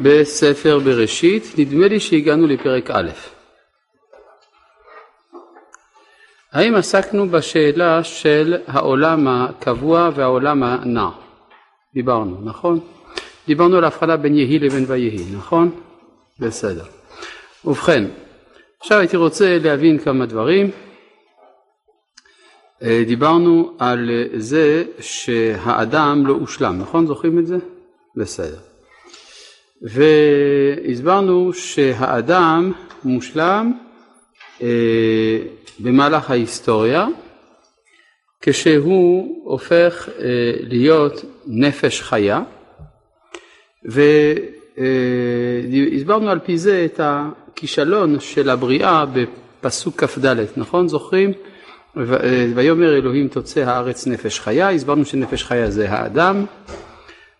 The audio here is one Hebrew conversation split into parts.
בספר בראשית, נדמה לי שהגענו לפרק א'. האם עסקנו בשאלה של העולם הקבוע והעולם הנע? דיברנו, נכון? דיברנו על ההבחנה בין יהי לבין ויהי, נכון? בסדר. ובכן, עכשיו הייתי רוצה להבין כמה דברים. אה, דיברנו על זה שהאדם לא הושלם, נכון? זוכרים את זה? בסדר. והסברנו שהאדם מושלם אה, במהלך ההיסטוריה כשהוא הופך אה, להיות נפש חיה והסברנו על פי זה את הכישלון של הבריאה בפסוק כ"ד, נכון? זוכרים? ויאמר אלוהים תוצא הארץ נפש חיה, הסברנו שנפש חיה זה האדם.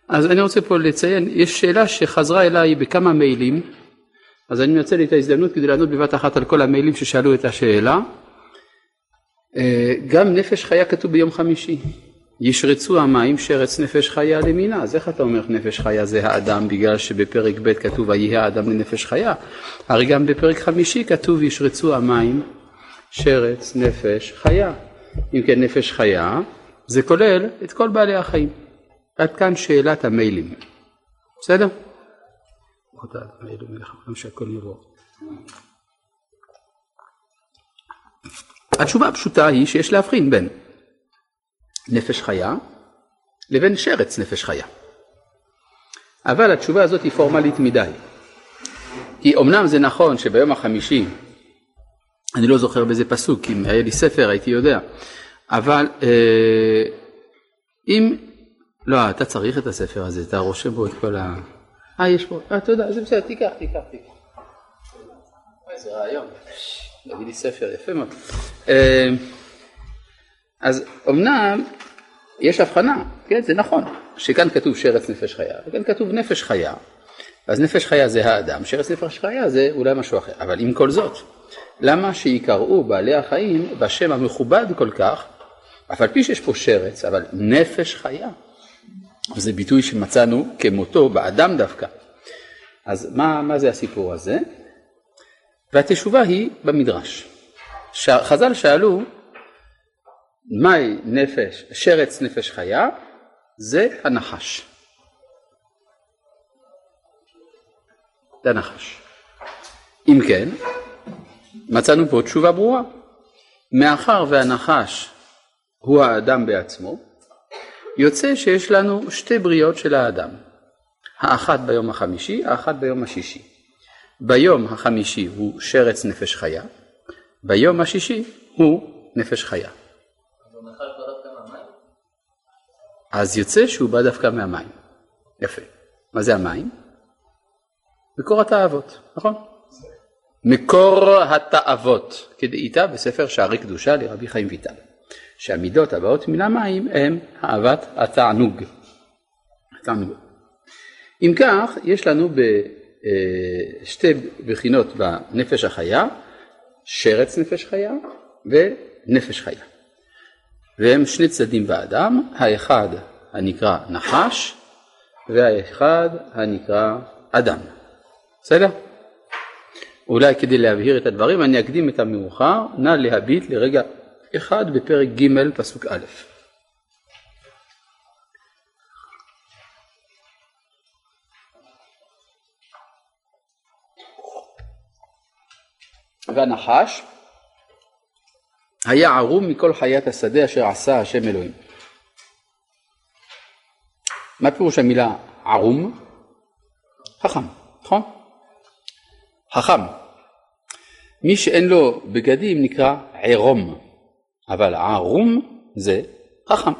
אז אני רוצה פה לציין, יש שאלה שחזרה אליי בכמה מיילים, אז אני מנצל את ההזדמנות כדי לענות בבת אחת על כל המיילים ששאלו את השאלה. אה, גם נפש חיה כתוב ביום חמישי, ישרצו המים שרץ נפש חיה למינה, אז איך אתה אומר נפש חיה זה האדם? בגלל שבפרק ב' כתוב ויהי האדם לנפש חיה, הרי גם בפרק חמישי כתוב ישרצו המים שרץ נפש חיה, אם כן נפש חיה זה כולל את כל בעלי החיים, עד כאן שאלת המיילים, בסדר? התשובה הפשוטה היא שיש להבחין בין נפש חיה לבין שרץ נפש חיה. אבל התשובה הזאת היא פורמלית מדי. כי אמנם זה נכון שביום החמישי, אני לא זוכר באיזה פסוק, אם היה לי ספר הייתי יודע, אבל אה, אם, לא, אתה צריך את הספר הזה, אתה רושם בו את כל ה... אה, יש פה, אה, תודה, זה בסדר, תיקח, תיקח, תיקח. איזה רעיון, להביא לי ספר, יפה מאוד. אה, אז אמנם יש הבחנה, כן, זה נכון, שכאן כתוב שרץ נפש חיה, וכאן כתוב נפש חיה, אז נפש חיה זה האדם, שרץ נפש חיה זה אולי משהו אחר, אבל עם כל זאת, למה שיקראו בעלי החיים בשם המכובד כל כך, אף על פי שיש פה שרץ, אבל נפש חיה, זה ביטוי שמצאנו כמותו באדם דווקא. אז מה, מה זה הסיפור הזה? והתשובה היא במדרש. חז"ל שאלו מהי נפש, שרץ נפש חיה? זה הנחש. זה הנחש. אם כן, מצאנו פה תשובה ברורה. מאחר והנחש הוא האדם בעצמו, יוצא שיש לנו שתי בריאות של האדם. האחת ביום החמישי, האחת ביום השישי. ביום החמישי הוא שרץ נפש חיה, ביום השישי הוא נפש חיה. אז יוצא שהוא בא דווקא מהמים. יפה. מה זה המים? מקור התאוות, נכון? מקור התאוות, כדאיתה בספר שערי קדושה לרבי חיים ויטל, שהמידות הבאות מן המים הם אהבת התענוג. התענוג. אם כך, יש לנו אה, בחינות בנפש החיה, שרץ נפש חיה ונפש חיה. והם שני צדדים באדם, האחד הנקרא נחש והאחד הנקרא אדם. בסדר? אולי כדי להבהיר את הדברים אני אקדים את המאוחר, נא להביט לרגע אחד בפרק ג' פסוק א'. והנחש היה ערום מכל חיית השדה אשר עשה השם אלוהים. מה פירוש המילה ערום? חכם, נכון? חכם. מי שאין לו בגדים נקרא עירום, אבל ערום זה חכם.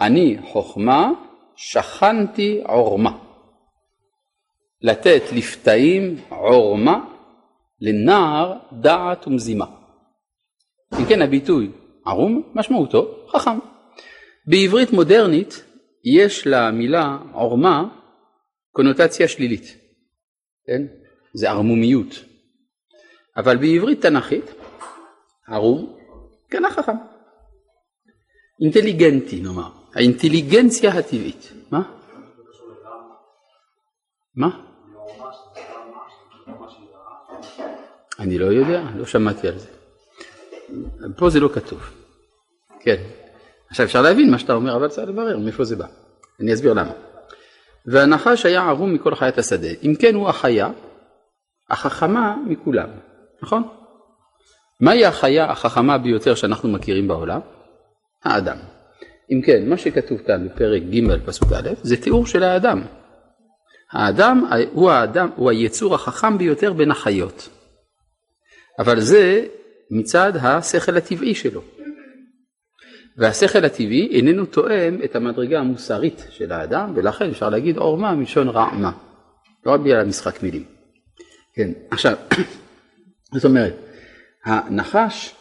אני חוכמה שכנתי עורמה. לתת לפתאים עורמה, לנער דעת ומזימה. אם כן הביטוי ערום משמעותו חכם. בעברית מודרנית יש למילה עורמה קונוטציה שלילית, כן? זה ערמומיות. אבל בעברית תנ"כית ערום כן החכם. אינטליגנטי נאמר, האינטליגנציה הטבעית. מה? מה? אני לא יודע, לא שמעתי על זה. פה זה לא כתוב. כן. עכשיו אפשר להבין מה שאתה אומר, אבל צריך לברר מאיפה זה בא. אני אסביר למה. והנחש היה ערום מכל חיית השדה. אם כן הוא החיה החכמה מכולם, נכון? מהי החיה החכמה ביותר שאנחנו מכירים בעולם? האדם. אם כן, מה שכתוב כאן בפרק ג' פסוק א', זה תיאור של האדם. האדם הוא האדם, הוא היצור החכם ביותר בין החיות. אבל זה מצד השכל הטבעי שלו. והשכל הטבעי איננו תואם את המדרגה המוסרית של האדם, ולכן אפשר להגיד עורמה מלשון רעמה, לא רק בגלל המשחק מילים. כן, עכשיו, זאת אומרת, הנחש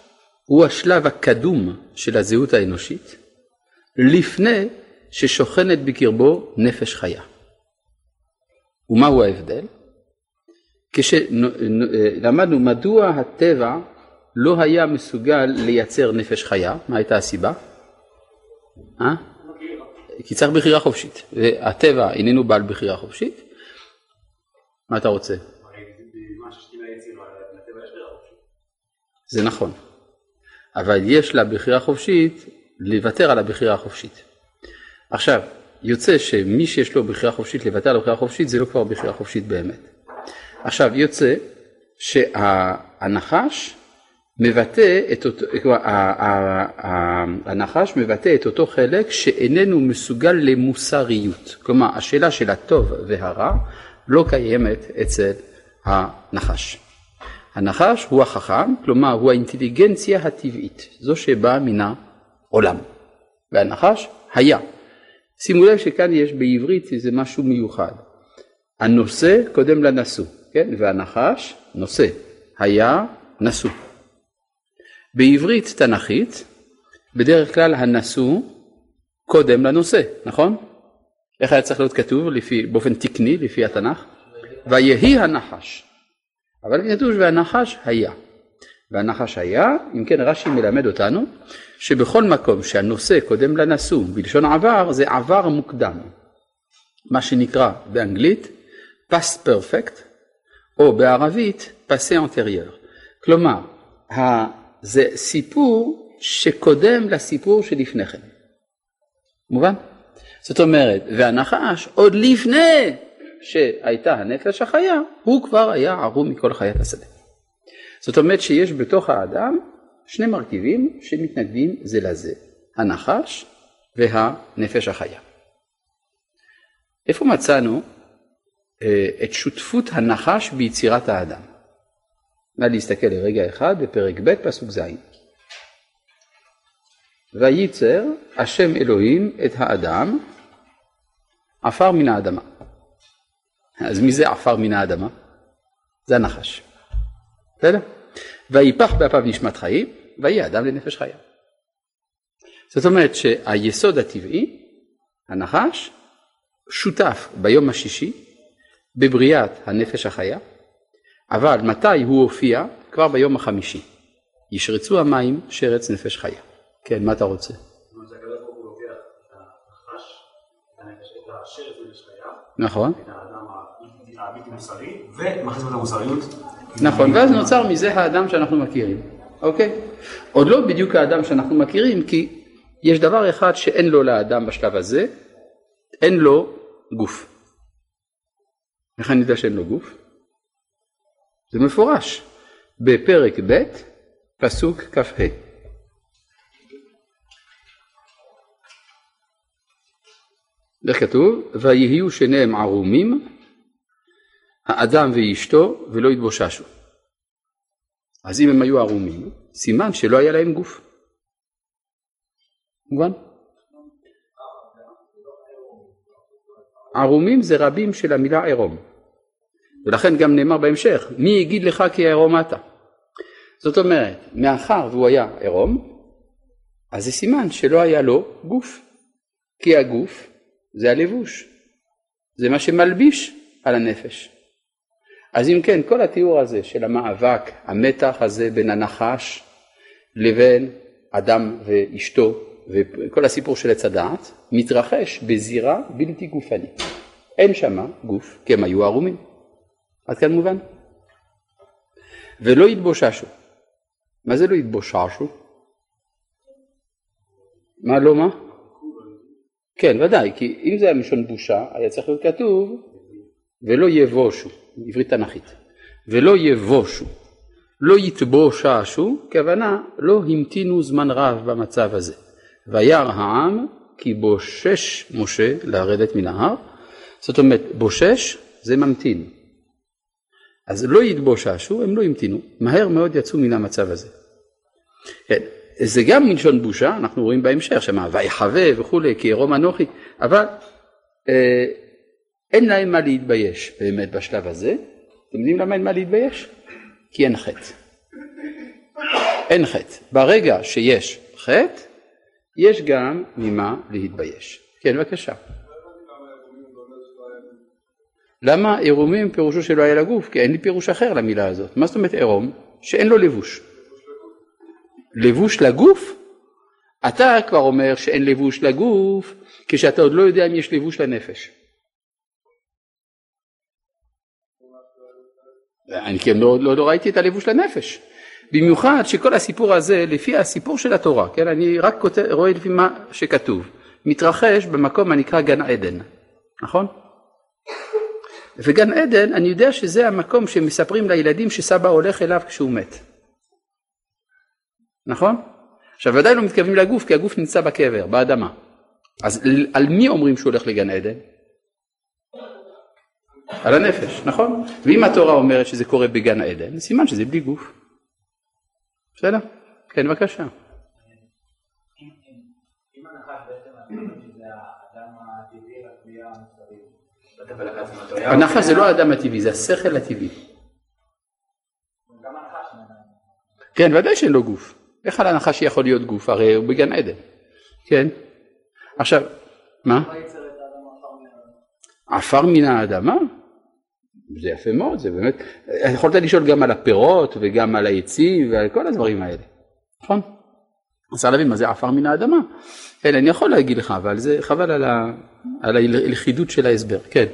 הוא השלב הקדום של הזהות האנושית, לפני ששוכנת בקרבו נפש חיה. ומהו ההבדל? כשלמדנו מדוע הטבע לא היה מסוגל לייצר נפש חיה, מה הייתה הסיבה? אה? כי צריך בחירה חופשית, והטבע איננו בעל בחירה חופשית. מה אתה רוצה? זה נכון, אבל יש לה בחירה חופשית לוותר על הבחירה החופשית. עכשיו, יוצא שמי שיש לו בחירה חופשית לוותר על הבחירה החופשית זה לא כבר בחירה חופשית באמת. עכשיו יוצא שהנחש מבטא את אותו, כלומר הנחש מבטא את אותו חלק שאיננו מסוגל למוסריות. כלומר השאלה של הטוב והרע לא קיימת אצל הנחש. הנחש הוא החכם, כלומר הוא האינטליגנציה הטבעית, זו שבאה מן העולם. והנחש היה. שימו לב שכאן יש בעברית איזה משהו מיוחד. הנושא קודם לנשוא, כן? והנחש נושא, היה נשוא. בעברית תנכית, בדרך כלל הנשוא קודם לנושא, נכון? איך היה צריך להיות כתוב לפי, באופן תקני לפי התנ"ך? ויהי הנחש. אבל כתוב והנחש היה. והנחש היה, אם כן רש"י מלמד אותנו, שבכל מקום שהנושא קודם לנשוא בלשון עבר זה עבר מוקדם. מה שנקרא באנגלית past perfect או בערבית passé antérieur. כלומר, זה סיפור שקודם לסיפור שלפני כן. מובן? זאת אומרת, והנחש עוד לפני שהייתה הנפש החיה, הוא כבר היה ערום מכל חיית השדה. זאת אומרת שיש בתוך האדם שני מרכיבים שמתנגדים זה לזה, הנחש והנפש החיה. איפה מצאנו אה, את שותפות הנחש ביצירת האדם? נא להסתכל לרגע אחד בפרק ב' פסוק ז'. וייצר השם אלוהים את האדם עפר מן האדמה. אז מי זה עפר מן האדמה? זה הנחש. בסדר? ויפח באפיו נשמת חיים, ויהיה אדם לנפש חיה. זאת אומרת שהיסוד הטבעי, הנחש, שותף ביום השישי בבריאת הנפש החיה, אבל מתי הוא הופיע? כבר ביום החמישי. ישרצו המים שרץ נפש חיה. כן, מה אתה רוצה? נכון. ומכניס את המוסריות. נכון, ואז נוצר מזה האדם שאנחנו מכירים, אוקיי? עוד לא בדיוק האדם שאנחנו מכירים, כי יש דבר אחד שאין לו לאדם בשלב הזה, אין לו גוף. איך אני יודע שאין לו גוף? זה מפורש בפרק ב', פסוק כ"ה. איך כתוב? ויהיו שניהם ערומים, האדם ואשתו, ולא יתבוששו. אז אם הם היו ערומים, סימן שלא היה להם גוף. מובן? ערומים זה רבים של המילה עירום. ולכן גם נאמר בהמשך, מי יגיד לך כי עירום אתה? זאת אומרת, מאחר והוא היה עירום, אז זה סימן שלא היה לו גוף. כי הגוף זה הלבוש, זה מה שמלביש על הנפש. אז אם כן, כל התיאור הזה של המאבק, המתח הזה בין הנחש לבין אדם ואשתו, וכל הסיפור של עץ הדעת, מתרחש בזירה בלתי גופנית. אין שמה גוף, כי הם היו ערומים. עד כאן מובן? ולא יתבוששו. מה זה לא יתבוששו? מה לא מה? כן, ודאי, כי אם זה היה מלשון בושה, היה צריך להיות כתוב ולא יבושו, עברית תנ"כית, ולא יבושו, לא יתבוששו, כוונה לא המתינו זמן רב במצב הזה. וירא העם כי בושש משה לרדת מן ההר, זאת אומרת בושש זה ממתין. אז לא יתבוששו, הם לא המתינו, מהר מאוד יצאו מן המצב הזה. כן, זה גם מלשון בושה, אנחנו רואים בהמשך, שמה ויחווה וכולי, כי ירום אנוכי, אבל אה, אין להם מה להתבייש באמת בשלב הזה. אתם יודעים למה אין מה להתבייש? כי אין חטא. אין חטא. ברגע שיש חטא, יש גם ממה להתבייש. כן, בבקשה. למה עירומים פירושו שלא היה לגוף? כי אין לי פירוש אחר למילה הזאת. מה זאת אומרת עירום? שאין לו לבוש. לבוש לגוף? אתה כבר אומר שאין לבוש לגוף כשאתה עוד לא יודע אם יש לבוש לנפש. אני כן לא, לא, לא ראיתי את הלבוש לנפש. במיוחד שכל הסיפור הזה לפי הסיפור של התורה, כן, אני רק כותב, רואה לפי מה שכתוב, מתרחש במקום הנקרא גן עדן, נכון? וגן עדן, אני יודע שזה המקום שמספרים לילדים שסבא הולך אליו כשהוא מת. נכון? עכשיו ודאי לא מתכוונים לגוף כי הגוף נמצא בקבר, באדמה. אז על מי אומרים שהוא הולך לגן עדן? על הנפש, נכון? ואם התורה אומרת שזה קורה בגן עדן, סימן שזה בלי גוף. בסדר? כן, בבקשה. הנחש זה לא האדם הטבעי, זה השכל הטבעי. כן, ודאי שאין לו גוף. איך על הנחש יכול להיות גוף? הרי הוא בגן עדן. כן? עכשיו, מה? עפר מן האדמה? זה יפה מאוד, זה באמת, יכולת לשאול גם על הפירות וגם על העצים ועל כל הדברים האלה, נכון? אז להבין מה זה עפר מן האדמה. כן, אני יכול להגיד לך, אבל זה חבל על, ה, על הלכידות של ההסבר, כן.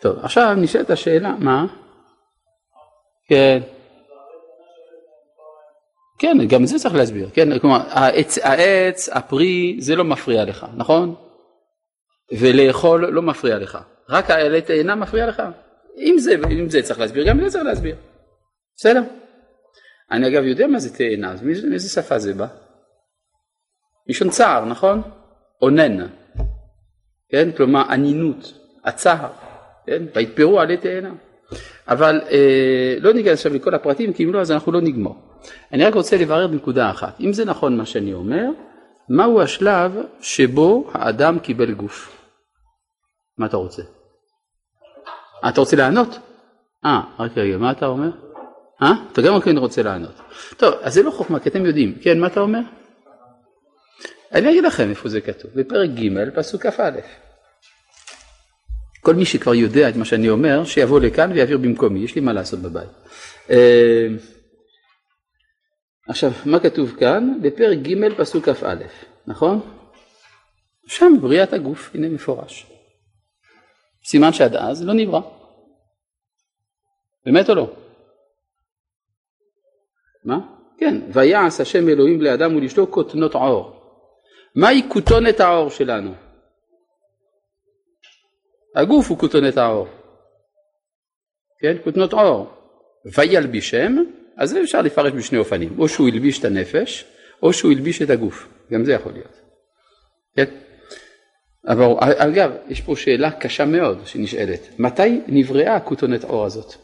טוב, עכשיו נשאלת השאלה, מה? כן. כן, גם זה צריך להסביר, כן, כלומר, העץ, העץ, הפרי, זה לא מפריע לך, נכון? ולאכול לא מפריע לך, רק העלה תאנה מפריע לך? אם זה, אם זה צריך להסביר, גם זה צריך להסביר. בסדר? אני אגב יודע מה זה תאנה, אז מאיזה שפה זה בא? מלשון צער, נכון? אונן, כן? כלומר אנינות, הצער, כן? ויתפרו עלי תאנה. אבל אה, לא ניגע עכשיו לכל הפרטים, כי אם לא אז אנחנו לא נגמור. אני רק רוצה לברר בנקודה אחת. אם זה נכון מה שאני אומר, מהו השלב שבו האדם קיבל גוף? מה אתה רוצה? אתה רוצה לענות? אה, רק רגע, מה אתה אומר? אה? אתה גם כן רוצה לענות. טוב, אז זה לא חוכמה, כי אתם יודעים. כן, מה אתה אומר? אני אגיד לכם איפה זה כתוב, בפרק ג', פסוק כ"א. כל מי שכבר יודע את מה שאני אומר, שיבוא לכאן ויעביר במקומי, יש לי מה לעשות בבית. אה, עכשיו, מה כתוב כאן? בפרק ג' פסוק כ"א, נכון? שם בריאת הגוף, הנה מפורש. סימן שעד אז לא נברא. באמת או לא? מה? כן, ויעש השם אלוהים לאדם ולאשתו כותנות עור. מהי כותונת העור שלנו? הגוף הוא כותונת העור. כן, כותנות עור. וילבישם, אז זה אפשר לפרש בשני אופנים, או שהוא הלביש את הנפש, או שהוא הלביש את הגוף, גם זה יכול להיות. כן? אבל אגב, יש פה שאלה קשה מאוד שנשאלת, מתי נבראה הכותונת עור הזאת?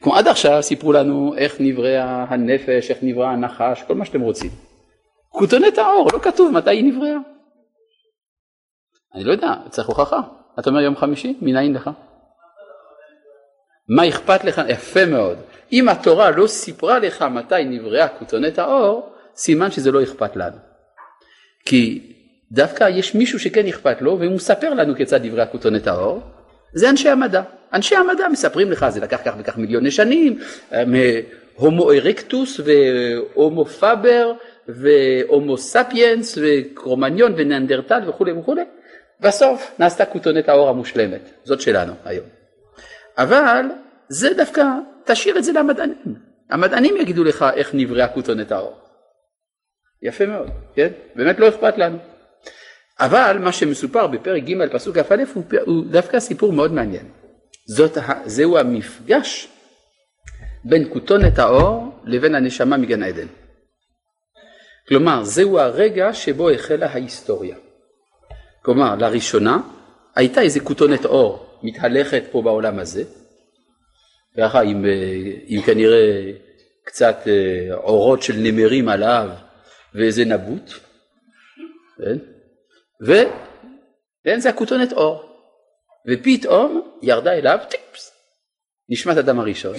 כמו עד עכשיו סיפרו לנו איך נבראה הנפש, איך נברא הנחש, כל מה שאתם רוצים. כותונת העור, לא כתוב מתי היא נבראה. אני לא יודע, צריך הוכחה. אתה אומר יום חמישי? מנין לך? מה אכפת לך? יפה מאוד. אם התורה לא סיפרה לך מתי נבראה כותונת האור, סימן שזה לא אכפת לנו. כי דווקא יש מישהו שכן אכפת לו, והוא מספר לנו כיצד נבראה כותונת האור, זה אנשי המדע. אנשי המדע מספרים לך, זה לקח כך וכך מיליוני שנים, מהומו ארקטוס והומו פאבר והומו ספיאנס וקרומניון וננדרטל וכולי וכולי, בסוף נעשתה כותונת האור המושלמת, זאת שלנו היום. אבל זה דווקא, תשאיר את זה למדענים. המדענים יגידו לך איך נבראה כותונת האור. יפה מאוד, כן? באמת לא אכפת לנו. אבל מה שמסופר בפרק ג' פסוק כ"א הוא, הוא דווקא סיפור מאוד מעניין. זאת, זהו המפגש בין כותונת האור לבין הנשמה מגן עדן. כלומר, זהו הרגע שבו החלה ההיסטוריה. כלומר, לראשונה הייתה איזה כותונת אור מתהלכת פה בעולם הזה, ככה עם, עם כנראה קצת אה, אורות של נמרים עליו ואיזה נבוט, כן? וכן, זה הכותונת אור. ופתאום ירדה אליו טיפס, נשמת אדם הראשון,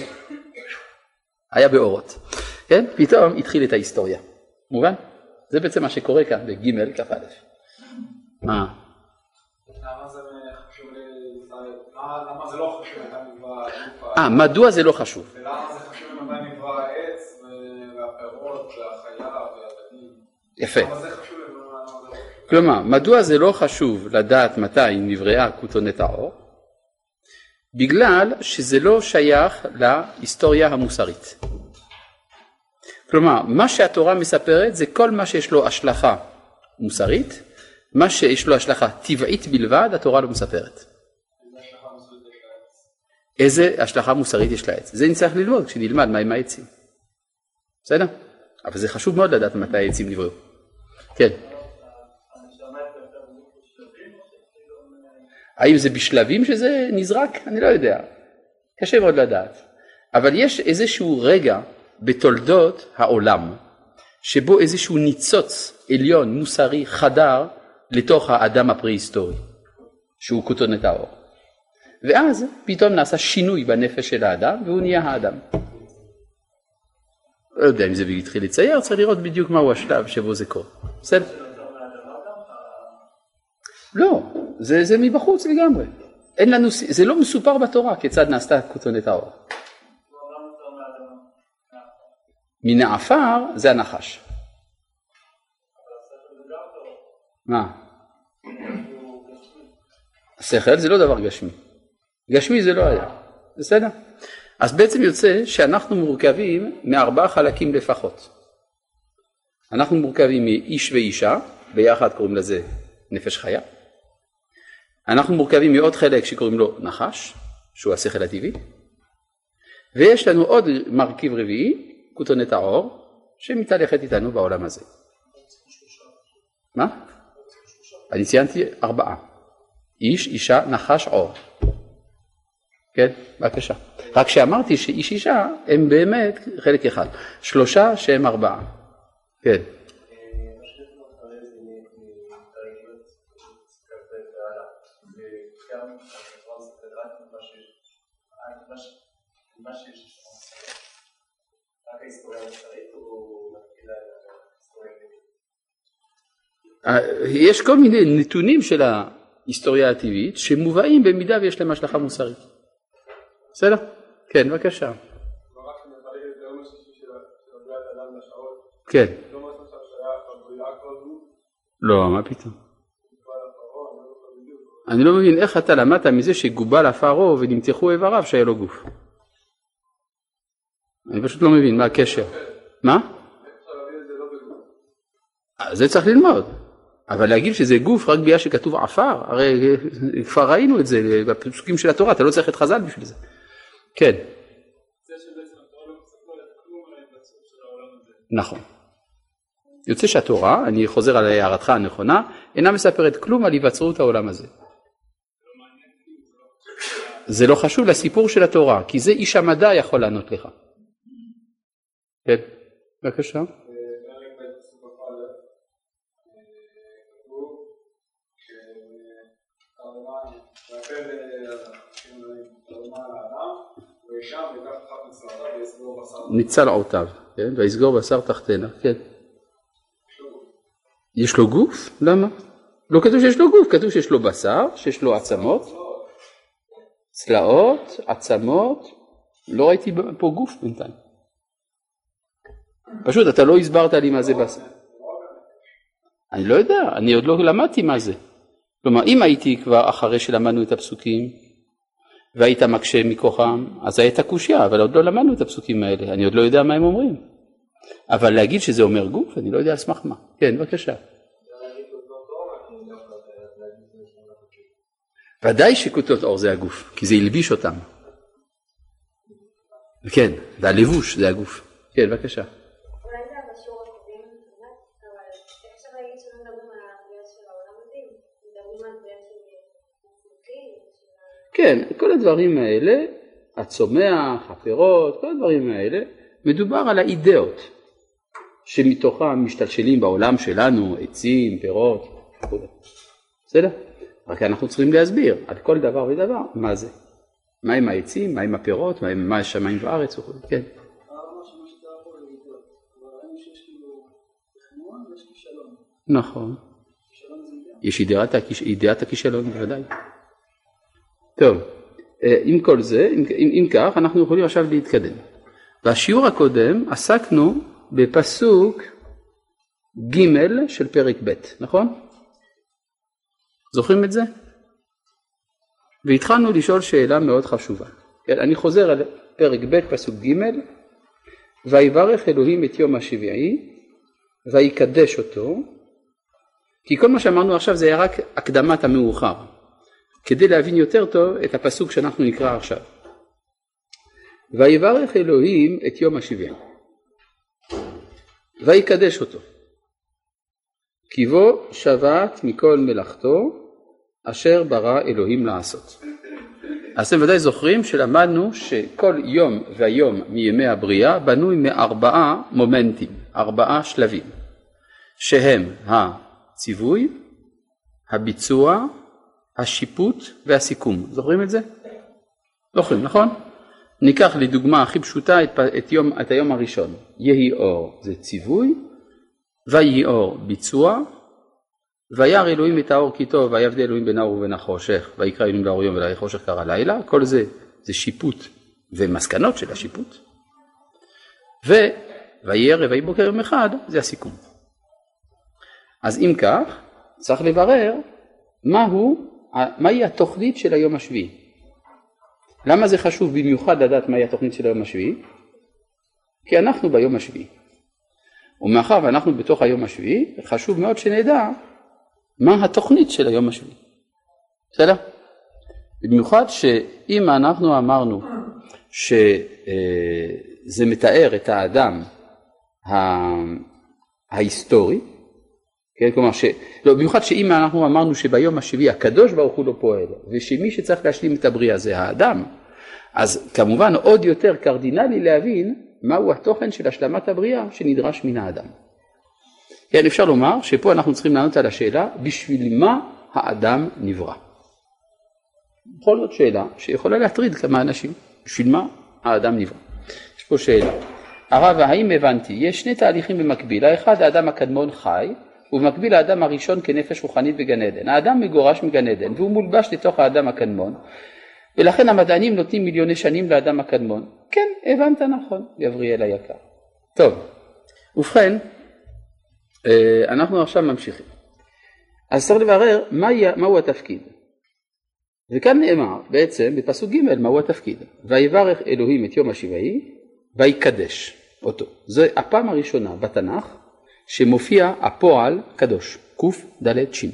היה באורות, כן? פתאום התחיל את ההיסטוריה, מובן? זה בעצם מה שקורה כאן בג' כ"א. מה? אה, מדוע זה לא חשוב? ולמה זה חשוב מתי נברא העץ והפירות והחיה? יפה. כלומר, מדוע זה לא חשוב לדעת מתי נבראה כותונת האור? בגלל שזה לא שייך להיסטוריה המוסרית. כלומר, מה שהתורה מספרת זה כל מה שיש לו השלכה מוסרית, מה שיש לו השלכה טבעית בלבד, התורה לא מספרת. איזה השלכה מוסרית יש לעץ? זה נצטרך ללמוד כשנלמד מהם העצים. בסדר? אבל זה חשוב מאוד לדעת מתי העצים נבראו. כן. האם זה בשלבים שזה נזרק? אני לא יודע. קשה מאוד לדעת. אבל יש איזשהו רגע בתולדות העולם שבו איזשהו ניצוץ עליון מוסרי חדר לתוך האדם הפרה-היסטורי, שהוא כותונת האור. ואז פתאום נעשה שינוי בנפש של האדם והוא נהיה האדם. לא יודע אם זה התחיל לצייר, צריך לראות בדיוק מהו השלב שבו זה קורה. בסדר? לא, זה, זה מבחוץ לגמרי. אין לנו, זה לא מסופר בתורה כיצד נעשתה כותונת האור. מן העפר זה הנחש. מה? השכל זה לא דבר גשמי. גשמי זה לא היה, בסדר? אז בעצם יוצא שאנחנו מורכבים מארבעה חלקים לפחות. אנחנו מורכבים מאיש ואישה, ביחד קוראים לזה נפש חיה. אנחנו מורכבים מעוד חלק שקוראים לו נחש, שהוא השכל הטבעי. ויש לנו עוד מרכיב רביעי, כותונת העור, שמתהלכת איתנו בעולם הזה. מה? אני ציינתי ארבעה. איש, אישה, נחש, עור. כן, בבקשה. רק שאמרתי שאיש אישה הם באמת חלק אחד. שלושה שהם ארבעה. כן. יש כל מיני נתונים של ההיסטוריה הטבעית שמובאים במידה ויש להם השלכה מוסרית. בסדר? כן, בבקשה. כן. לא, מה פתאום? אני לא מבין איך אתה למדת מזה שגובל עפרו ונמתחו איבריו שהיה לו גוף. אני פשוט לא מבין מה הקשר. מה? זה צריך ללמוד. אבל להגיד שזה גוף רק בגלל שכתוב עפר, הרי כבר ראינו את זה בפסוקים של התורה, אתה לא צריך את חז"ל בשביל זה. כן. נכון. יוצא שהתורה, אני חוזר על הערתך הנכונה, אינה מספרת כלום על היווצרות העולם הזה. זה לא חשוב לסיפור של התורה, כי זה איש המדע יכול לענות לך. כן, בבקשה. ניצל עותיו, כן? ויסגור בשר תחתנה, כן. יש לו גוף? למה? לא כתוב שיש לו גוף, כתוב שיש לו בשר, שיש לו עצמות, צלעות, עצמות, לא ראיתי פה גוף בינתיים. פשוט אתה לא הסברת לי מה זה בשר. אני לא יודע, אני עוד לא למדתי מה זה. כלומר, אם הייתי כבר אחרי שלמדנו את הפסוקים, והיית מקשה מכוחם, אז הייתה קושייה, אבל עוד לא למדנו את הפסוקים האלה, אני עוד לא יודע מה הם אומרים. אבל להגיד שזה אומר גוף, אני לא יודע על סמך מה. כן, בבקשה. ודאי שכותות עור זה הגוף, כי זה הלביש אותם. כן, זה הלבוש, זה הגוף. כן, בבקשה. כן, כל הדברים האלה, הצומח, הפירות, כל הדברים האלה, מדובר על האידאות שמתוכם משתלשלים בעולם שלנו עצים, פירות וכו'. בסדר? רק אנחנו צריכים להסביר על כל דבר ודבר מה זה. מה עם העצים, מה עם הפירות, מה עם מה השמיים וארץ וכו'. כן. נכון. יש ידיעת, הכיש... ידיעת הכישלון בוודאי. טוב, אה, עם כל זה, אם, אם, כך, אנחנו יכולים עכשיו להתקדם. בשיעור הקודם עסקנו בפסוק ג' של פרק ב', נכון? זוכרים את זה? והתחלנו לשאול שאלה מאוד חשובה. כן, אני חוזר על פרק ב' פסוק ג' ויברך אלוהים את יום השביעי ויקדש אותו כי כל מה שאמרנו עכשיו זה היה רק הקדמת המאוחר כדי להבין יותר טוב את הפסוק שאנחנו נקרא עכשיו. ויברך אלוהים את יום השבעים ויקדש אותו כי בו שבת מכל מלאכתו אשר ברא אלוהים לעשות. אז אתם ודאי זוכרים שלמדנו שכל יום ויום מימי הבריאה בנוי מארבעה מומנטים, ארבעה שלבים, שהם הציווי, הביצוע, השיפוט והסיכום. זוכרים את זה? זוכרים, נכון? ניקח לדוגמה הכי פשוטה את, את, יום, את היום הראשון. יהי אור זה ציווי, ויהי אור ביצוע, וירא אלוהים את האור כי טוב, ויבדיל אלוהים בין האור ובין החושך, ויקרא אלוהים לאור יום ולחושך קרא לילה, כל זה זה שיפוט ומסקנות של השיפוט. וויהי ערב ויהי בוקר יום אחד, זה הסיכום. אז אם כך, צריך לברר מהו, מהי התוכנית של היום השביעי. למה זה חשוב במיוחד לדעת מהי התוכנית של היום השביעי? כי אנחנו ביום השביעי. ומאחר ואנחנו בתוך היום השביעי, חשוב מאוד שנדע מה התוכנית של היום השביעי. בסדר? במיוחד שאם אנחנו אמרנו שזה מתאר את האדם ההיסטורי, כן, כלומר, ש... לא, במיוחד שאם אנחנו אמרנו שביום השביעי הקדוש ברוך הוא לא פועל, ושמי שצריך להשלים את הבריאה זה האדם, אז כמובן עוד יותר קרדינלי להבין מהו התוכן של השלמת הבריאה שנדרש מן האדם. כן, אפשר לומר שפה אנחנו צריכים לענות על השאלה, בשביל מה האדם נברא? בכל זאת שאלה שיכולה להטריד כמה אנשים, בשביל מה האדם נברא? יש פה שאלה. הרב, האם הבנתי, יש שני תהליכים במקביל, האחד האדם הקדמון חי, ובמקביל האדם הראשון כנפש רוחנית בגן עדן. האדם מגורש מגן עדן והוא מולבש לתוך האדם הקדמון, ולכן המדענים נותנים מיליוני שנים לאדם הקדמון. כן, הבנת נכון, גבריאל היקר. טוב, ובכן, אה, אנחנו עכשיו ממשיכים. אז צריך לברר מה, מהו התפקיד. וכאן נאמר בעצם בפסוק ג' מהו התפקיד. ויברך אלוהים את יום השבעי ויקדש אותו. זו הפעם הראשונה בתנ"ך שמופיע הפועל קדוש, קד ש.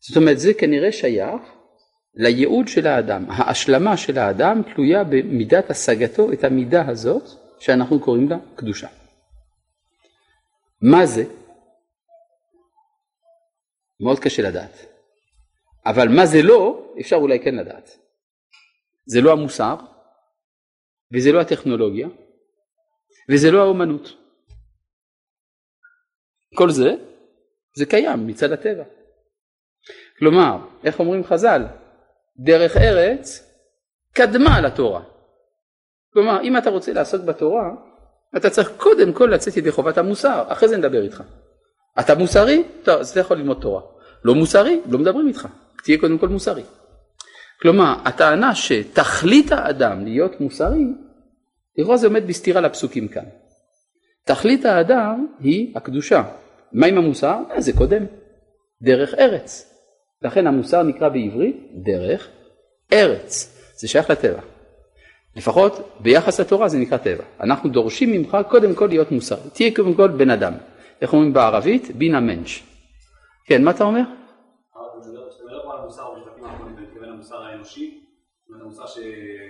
זאת אומרת זה כנראה שייך לייעוד של האדם. ההשלמה של האדם תלויה במידת השגתו את המידה הזאת שאנחנו קוראים לה קדושה. מה זה? מאוד קשה לדעת. אבל מה זה לא, אפשר אולי כן לדעת. זה לא המוסר, וזה לא הטכנולוגיה, וזה לא האומנות. כל זה, זה קיים מצד הטבע. כלומר, איך אומרים חז"ל? דרך ארץ קדמה לתורה. כלומר, אם אתה רוצה לעסוק בתורה, אתה צריך קודם כל לצאת ידי חובת המוסר, אחרי זה נדבר איתך. אתה מוסרי? טוב, אז אתה יכול ללמוד תורה. לא מוסרי? לא מדברים איתך. תהיה קודם כל מוסרי. כלומר, הטענה שתכלית האדם להיות מוסרי, לכאורה זה עומד בסתירה לפסוקים כאן. תכלית האדם היא הקדושה, מה עם המוסר? אה, זה קודם, דרך ארץ. לכן המוסר נקרא בעברית דרך ארץ, זה שייך לטבע. לפחות ביחס לתורה זה נקרא טבע. אנחנו דורשים ממך קודם כל להיות מוסר, תהיה קודם כל בן אדם. איך אומרים בערבית? בינה מענץ'. כן, מה אתה אומר?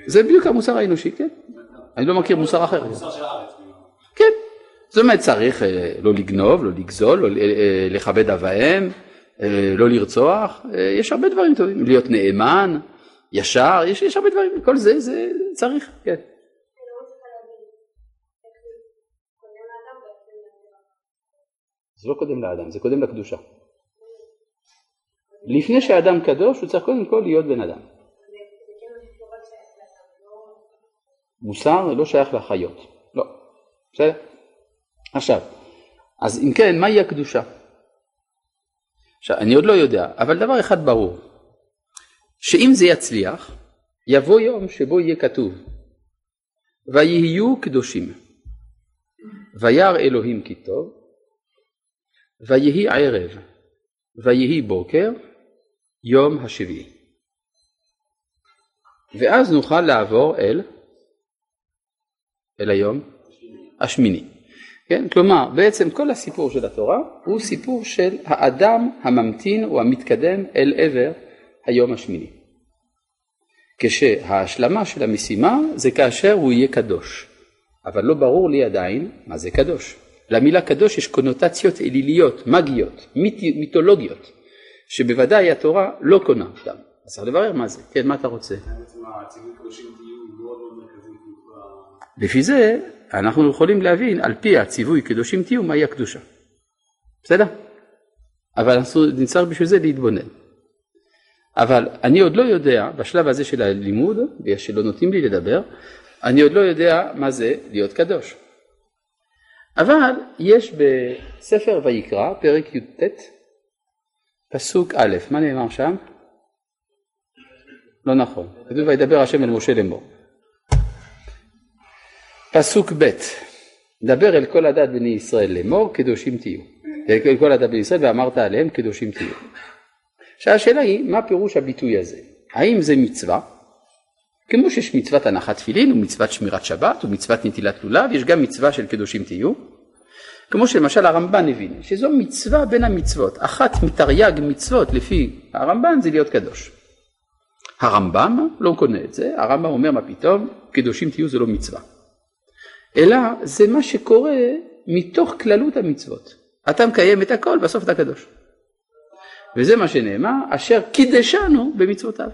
זה בדיוק המוסר האנושי, כן. אני לא מכיר מוסר אחר. המוסר של. זאת אומרת צריך אה, לא לגנוב, לא לגזול, לא אה, לכבד אב ואם, אה, לא לרצוח, יש הרבה דברים טובים, להיות נאמן, ישר, יש, יש הרבה דברים, כל זה, זה צריך, כן. זה לא קודם לאדם, זה קודם לקדושה. לפני שהאדם קדוש הוא צריך קודם כל להיות בן אדם. מוסר לא שייך לחיות, לא, בסדר? עכשיו, אז אם כן, מהי הקדושה? עכשיו, אני עוד לא יודע, אבל דבר אחד ברור, שאם זה יצליח, יבוא יום שבו יהיה כתוב, ויהיו קדושים, וירא אלוהים כי טוב, ויהי ערב, ויהי בוקר, יום השביעי. ואז נוכל לעבור אל, אל היום השמיני. כן? כלומר, בעצם כל הסיפור של התורה הוא סיפור של האדם הממתין או המתקדם אל עבר היום השמיני. כשההשלמה של המשימה זה כאשר הוא יהיה קדוש, אבל לא ברור לי עדיין מה זה קדוש. למילה קדוש יש קונוטציות אליליות, מגיות, מיט, מיתולוגיות, שבוודאי התורה לא קונה אותן. אז צריך לברר מה זה. כן, מה אתה רוצה? לפי זה אנחנו יכולים להבין על פי הציווי קדושים תהיו מהי הקדושה. בסדר? אבל אנחנו נצטרך בשביל זה להתבונן. אבל אני עוד לא יודע, בשלב הזה של הלימוד, שלא נותנים לי לדבר, אני עוד לא יודע מה זה להיות קדוש. אבל יש בספר ויקרא, פרק י"ט, פסוק א', מה נאמר שם? לא נכון, כתוב וידבר השם אל משה לאמור. פסוק ב' דבר אל כל הדת בני ישראל לאמור קדושים תהיו. אל כל הדת בני ישראל ואמרת עליהם קדושים תהיו. עכשיו השאלה היא מה פירוש הביטוי הזה? האם זה מצווה? כמו שיש מצוות הנחת תפילין ומצוות שמירת שבת ומצוות נטילת לולב, יש גם מצווה של קדושים תהיו. כמו שלמשל הרמב"ן הבין, שזו מצווה בין המצוות, אחת מתרי"ג מצוות לפי הרמב"ן זה להיות קדוש. הרמב"ם לא קונה את זה, הרמב"ם אומר מה פתאום, קדושים תהיו זה לא מצווה. אלא זה מה שקורה מתוך כללות המצוות. אתה מקיים את הכל, בסוף אתה קדוש. וזה מה שנאמר, אשר קידשנו במצוותיו.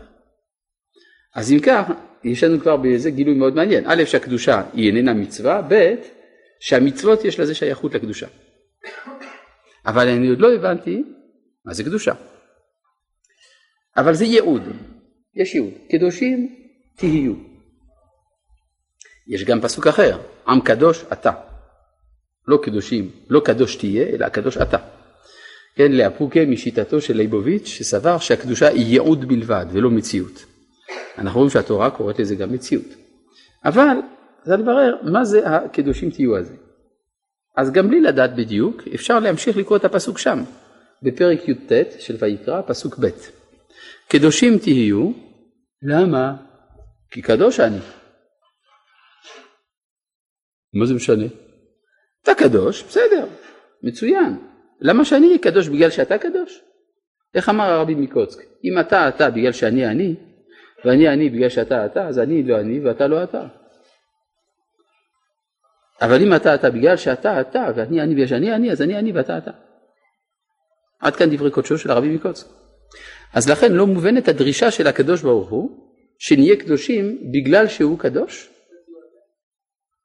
אז אם כך, יש לנו כבר בזה גילוי מאוד מעניין. א', שהקדושה היא איננה מצווה, ב', שהמצוות יש לזה שייכות לקדושה. אבל אני עוד לא הבנתי מה זה קדושה. אבל זה ייעוד, יש ייעוד. קדושים תהיו. יש גם פסוק אחר, עם קדוש אתה. לא קדושים, לא קדוש תהיה, אלא קדוש אתה. כן, לאפוקה משיטתו של ליבוביץ' שסבר שהקדושה היא ייעוד בלבד ולא מציאות. אנחנו רואים שהתורה קוראת לזה גם מציאות. אבל צריך לברר מה זה הקדושים תהיו הזה. אז גם בלי לדעת בדיוק אפשר להמשיך לקרוא את הפסוק שם, בפרק י"ט של ויקרא, פסוק ב'. קדושים תהיו, למה? כי קדוש אני. מה זה משנה? אתה קדוש, בסדר, מצוין. למה שאני אהיה קדוש בגלל שאתה קדוש? איך אמר הרבי מקוצק? אם אתה אתה בגלל שאני אני, ואני אני בגלל שאתה אתה, אז אני לא אני ואתה לא אתה. אבל אם אתה אתה בגלל שאתה אתה ואני אני בגלל שאני אני, אז אני אני ואתה אתה. עד כאן דברי קודשו של הרבי מקוצק. אז לכן לא מובנת הדרישה של הקדוש ברוך הוא שנהיה קדושים בגלל שהוא קדוש,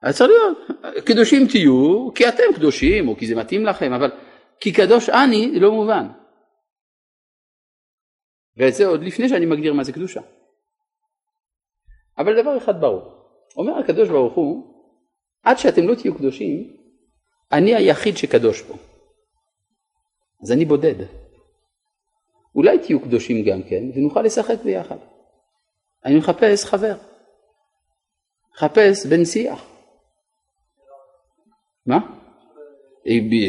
אז צריך להיות, קדושים תהיו כי אתם קדושים או כי זה מתאים לכם, אבל כי קדוש אני לא מובן. ואת זה עוד לפני שאני מגדיר מה זה קדושה. אבל דבר אחד ברור, אומר הקדוש ברוך הוא, עד שאתם לא תהיו קדושים, אני היחיד שקדוש פה. אז אני בודד. אולי תהיו קדושים גם כן, ונוכל לשחק ביחד. אני מחפש חבר. מחפש בן שיח. מה?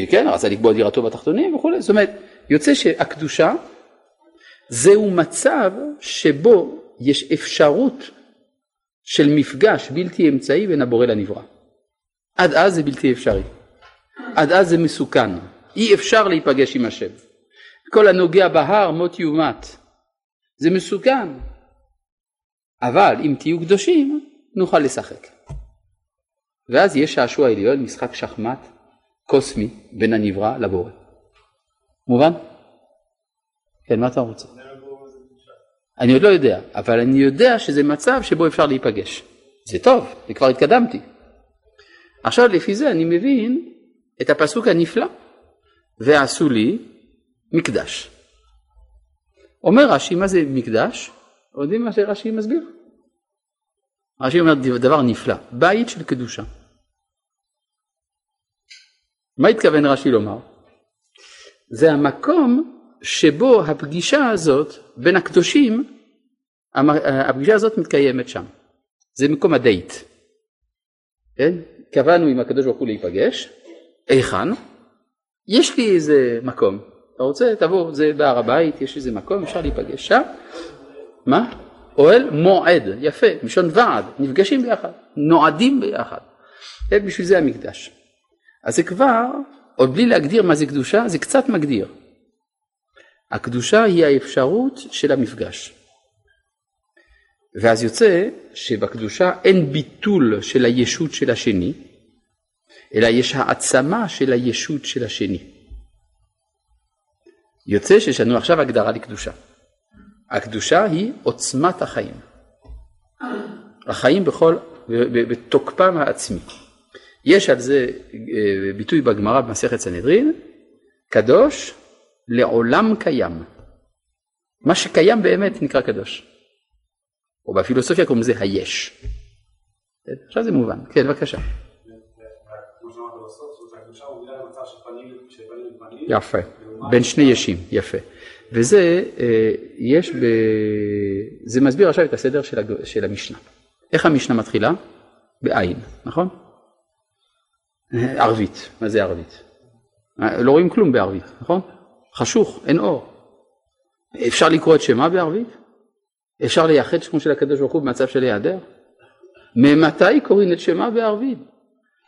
כן, רצה לקבוע דירתו בתחתונים וכולי, זאת אומרת, יוצא שהקדושה זהו מצב שבו יש אפשרות של מפגש בלתי אמצעי בין הבורא לנברא. עד אז זה בלתי אפשרי. עד אז זה מסוכן. אי אפשר להיפגש עם השם. כל הנוגע בהר מות יומת. זה מסוכן. אבל אם תהיו קדושים, נוכל לשחק. ואז יש שעשוע עליון, משחק שחמט קוסמי בין הנברא לבורא. מובן? כן, מה אתה רוצה? אני עוד לא יודע, אבל אני יודע שזה מצב שבו אפשר להיפגש. זה טוב, אני כבר התקדמתי. עכשיו לפי זה אני מבין את הפסוק הנפלא, ועשו לי מקדש. אומר רש"י, מה זה מקדש? יודעים מה שרש"י מסביר? רש"י אומר דבר נפלא, בית של קדושה. מה התכוון רש"י לומר? זה המקום שבו הפגישה הזאת בין הקדושים, הפגישה הזאת מתקיימת שם. זה מקום הדייט. כן? קבענו עם הקדוש ברוך הוא להיפגש, היכן? יש לי איזה מקום, אתה רוצה? תבוא, זה בהר הבית, יש איזה מקום, אפשר להיפגש שם. מה? אוהל מועד, יפה, מלשון ועד, נפגשים ביחד, נועדים ביחד. כן, בשביל זה המקדש. אז זה כבר, עוד בלי להגדיר מה זה קדושה, זה קצת מגדיר. הקדושה היא האפשרות של המפגש. ואז יוצא שבקדושה אין ביטול של הישות של השני, אלא יש העצמה של הישות של השני. יוצא שיש לנו עכשיו הגדרה לקדושה. הקדושה היא עוצמת החיים. החיים בכל, בתוקפם העצמי. יש על זה אה, ביטוי בגמרא במסכת סנהדרין, קדוש לעולם קיים. מה שקיים באמת נקרא קדוש. או בפילוסופיה קוראים לזה היש. עכשיו זה מובן. כן, בבקשה. יפה. בין שני ישים, יפה. וזה, אה, יש ב... זה מסביר עכשיו את הסדר של, המשנה. איך המשנה מתחילה? בעין, נכון? ערבית, מה זה ערבית? אה, לא רואים כלום בערבית, נכון? חשוך, אין אור. אפשר לקרוא את שמה בערבית? אפשר לייחד שמו של הקדוש ברוך הוא במצב של היעדר? ממתי קוראים את שמה בערבית?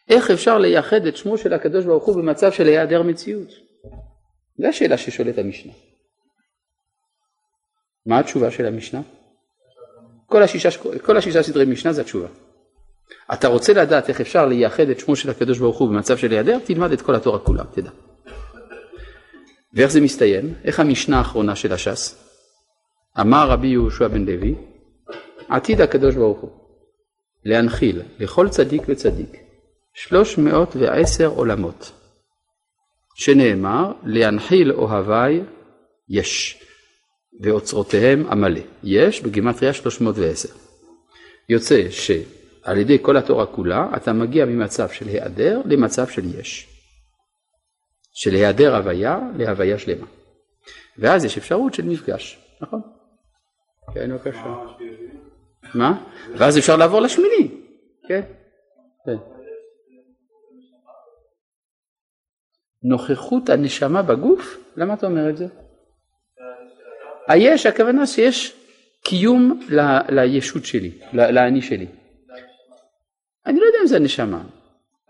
איך אפשר לייחד את שמו של הקדוש ברוך הוא במצב של היעדר מציאות? זו השאלה ששואלת המשנה. מה התשובה של המשנה? כל השישה, כל השישה סדרי משנה זה התשובה. אתה רוצה לדעת איך אפשר לייחד את שמו של הקדוש ברוך הוא במצב של היעדר? תלמד את כל התורה כולה, תדע. ואיך זה מסתיים? איך המשנה האחרונה של הש"ס? אמר רבי יהושע בן לוי, עתיד הקדוש ברוך הוא להנחיל לכל צדיק וצדיק שלוש מאות ועשר עולמות, שנאמר להנחיל אוהביי יש, ואוצרותיהם עמלה. יש בגימטריה 310. יוצא שעל ידי כל התורה כולה אתה מגיע ממצב של היעדר למצב של יש. של היעדר הוויה להוויה שלמה. ואז יש אפשרות של מפגש, נכון? כן, בבקשה. מה? ואז אפשר לעבור לשמיני, כן? כן. נוכחות הנשמה בגוף? למה אתה אומר את זה? היש, הכוונה שיש קיום ל, לישות שלי, לאני שלי. אני לא יודע אם זה הנשמה.